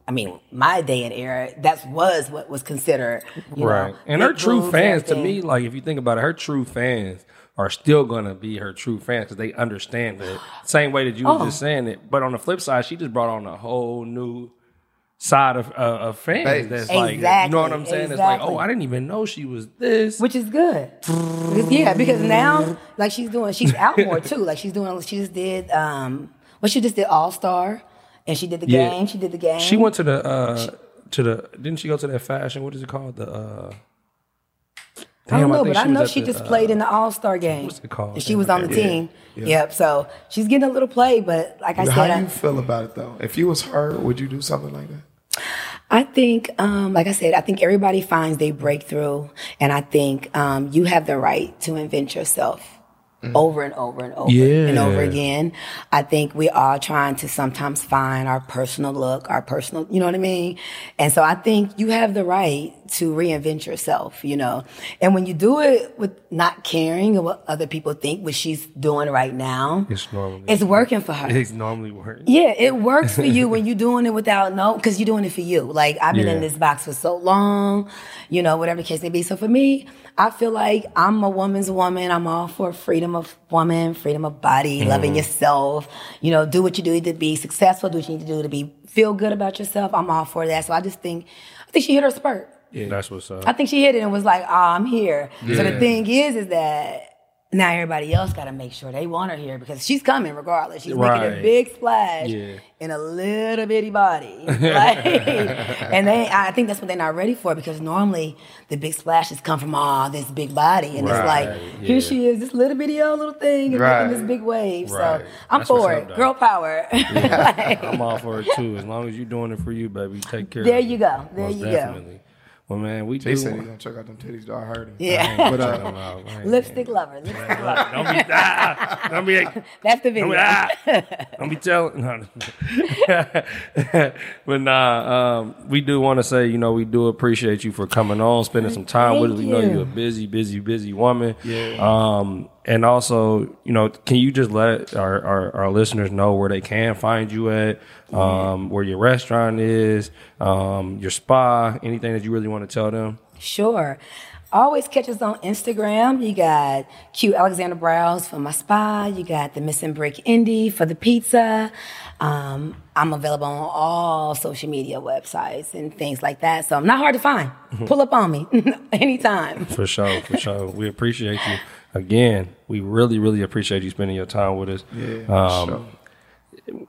I mean, my day and era, that was what was considered, you right. know, and her true fans, to me, like if you think about it, her true fans are still gonna be her true fans because they understand it. Same way that you Oh. were just saying it. But on the flip side, she just brought on a whole new side of uh, of fans. Base. That's like, you know what I'm saying? It's like, oh, I didn't even know she was this. which is good. Yeah, because now, like she's doing, she's out more too. Like she's doing, she just did, um, well, she just did All Star, and she did the Yeah. game. She did the game. She went to the uh to the didn't she go to that fashion? What is it called? The uh I don't know, think but I know she the, just uh, played in the All Star game. what's it called? She was on the Yeah. team. Yep. So she's getting a little play, but like I How said, How do I, you feel about it though? If you was her, would you do something like that? I think, um, like I said, I think everybody finds their breakthrough, and I think um, you have the right to invent yourself Mm-hmm. over and over and over and over again. I think we are trying to sometimes find our personal look, our personal, you know what I mean? And so I think you have the right to reinvent yourself, you know? And when you do it with not caring what other people think, what she's doing right now, It's normally it's working for her. it's normally working. Yeah, it works for you when you're doing it without no, because you're doing it for you. Like I've been Yeah. in this box for so long, you know, whatever the case may be. So for me, I feel like I'm a woman's woman. I'm all for freedom of woman, freedom of body, Mm-hmm. loving yourself. You know, do what you do to be successful. Do what you need to do to be feel good about yourself. I'm all for that. So I just think, I think she hit her spurt. Yeah. That's what's up. I think she hit it and was like, oh, I'm here. So the thing is, is that now everybody else got to make sure they want her here because she's coming regardless. She's making a big splash Yeah. in a little bitty body, Like, and they. I think that's what they're not ready for because normally the big splashes come from all this big body, and it's like yeah. here she is, this little bitty old little thing, and Right. making this big wave. Right. So I'm That's for it, girl power. Like, I'm all for it too. As long as you're doing it for you, baby, take care. There of it. you go. There Most you go. Definitely. Well, man, we He do. said he's gonna check out them titties. Though I heard him. Yeah. But uh. I lipstick lover, lipstick lover. Don't be, ah, don't be, That's the don't video. be, ah, don't be telling. No. but nah, um, we do want to say, you know, we do appreciate you for coming on, spending some time with us. We Thank know you. you're a busy, busy, busy woman. Yeah. Um, and also, you know, can you just let our, our, our listeners know where they can find you at, um, where your restaurant is, um, your spa, anything that you really want to tell them? Sure. Always catch us on Instagram. You got cute Alexander Browse for my spa. You got the Missing Brick Indie for the pizza. Um, I'm available on all social media websites and things like that. So I'm not hard to find. Pull up on me anytime. For sure, for sure. We appreciate you. Again, we really, really appreciate you spending your time with us. yeah, Um, sure.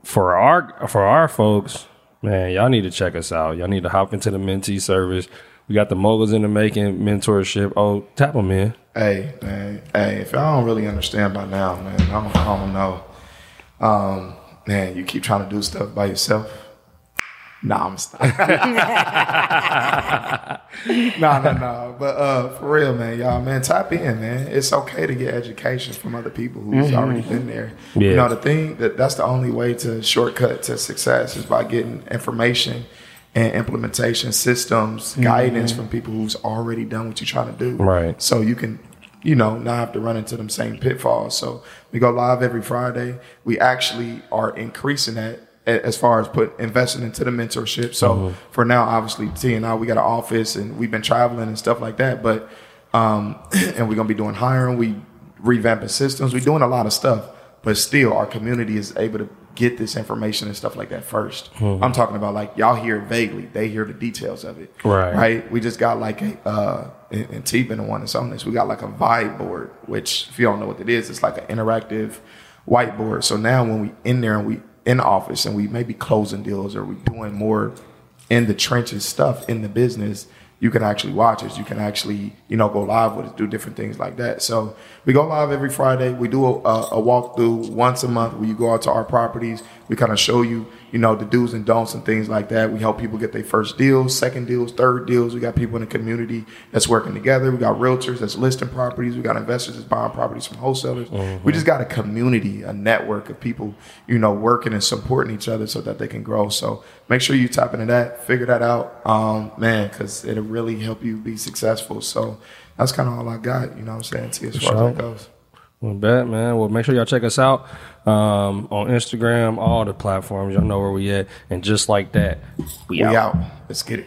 For our for our folks, man, y'all need to check us out. Y'all need to hop into the mentee service. We got the moguls in the making mentorship. Oh, tap them in. Hey, man. Hey, if y'all don't really understand by now, man, I don't, I don't know. Um, man, you keep trying to do stuff by yourself. Nah, I'm stop. no, no, no. But uh, for real, man, y'all, man, tap in, man. It's okay to get education from other people who's already been there. Yeah. You know, the thing that that's the only way to shortcut to success is by getting information and implementation systems, guidance from people who's already done what you're trying to do. Right. So you can, you know, not have to run into them same pitfalls. So we go live every Friday. We actually are increasing that as far as put investing into the mentorship. So for now, obviously T and I, we got an office and we've been traveling and stuff like that. But um, and we're gonna be doing hiring. We revamping systems. We're doing a lot of stuff. But still, our community is able to get this information and stuff like that 1st I'm talking about like y'all hear it vaguely. They hear the details of it. Right. Right. We just got like a uh and, and T been the one that's on this. We got like a vibe board, which if you don't know what it is, it's like an interactive whiteboard. So now when we in there and we in office and we may be closing deals or we doing more in the trenches stuff in the business, you can actually watch us. You can actually, you know, go live with us, do different things like that. So we go live every Friday. We do a, a walkthrough once a month where you go out to our properties. We kind of show you, you know, the do's and don'ts and things like that. We help people get their first deals, second deals, third deals. We got people in the community that's working together. We got realtors that's listing properties. We got investors that's buying properties from wholesalers. We just got a community, a network of people, you know, working and supporting each other so that they can grow. So make sure you tap into that, figure that out, um, man, because it'll really help you be successful. So that's kind of all I got, you know what I'm saying, T, as far Sure. as that goes. Well, bet, man. Well, make sure y'all check us out um, on Instagram, all the platforms. Y'all know where we at. And just like that, we, we out. out. Let's get it.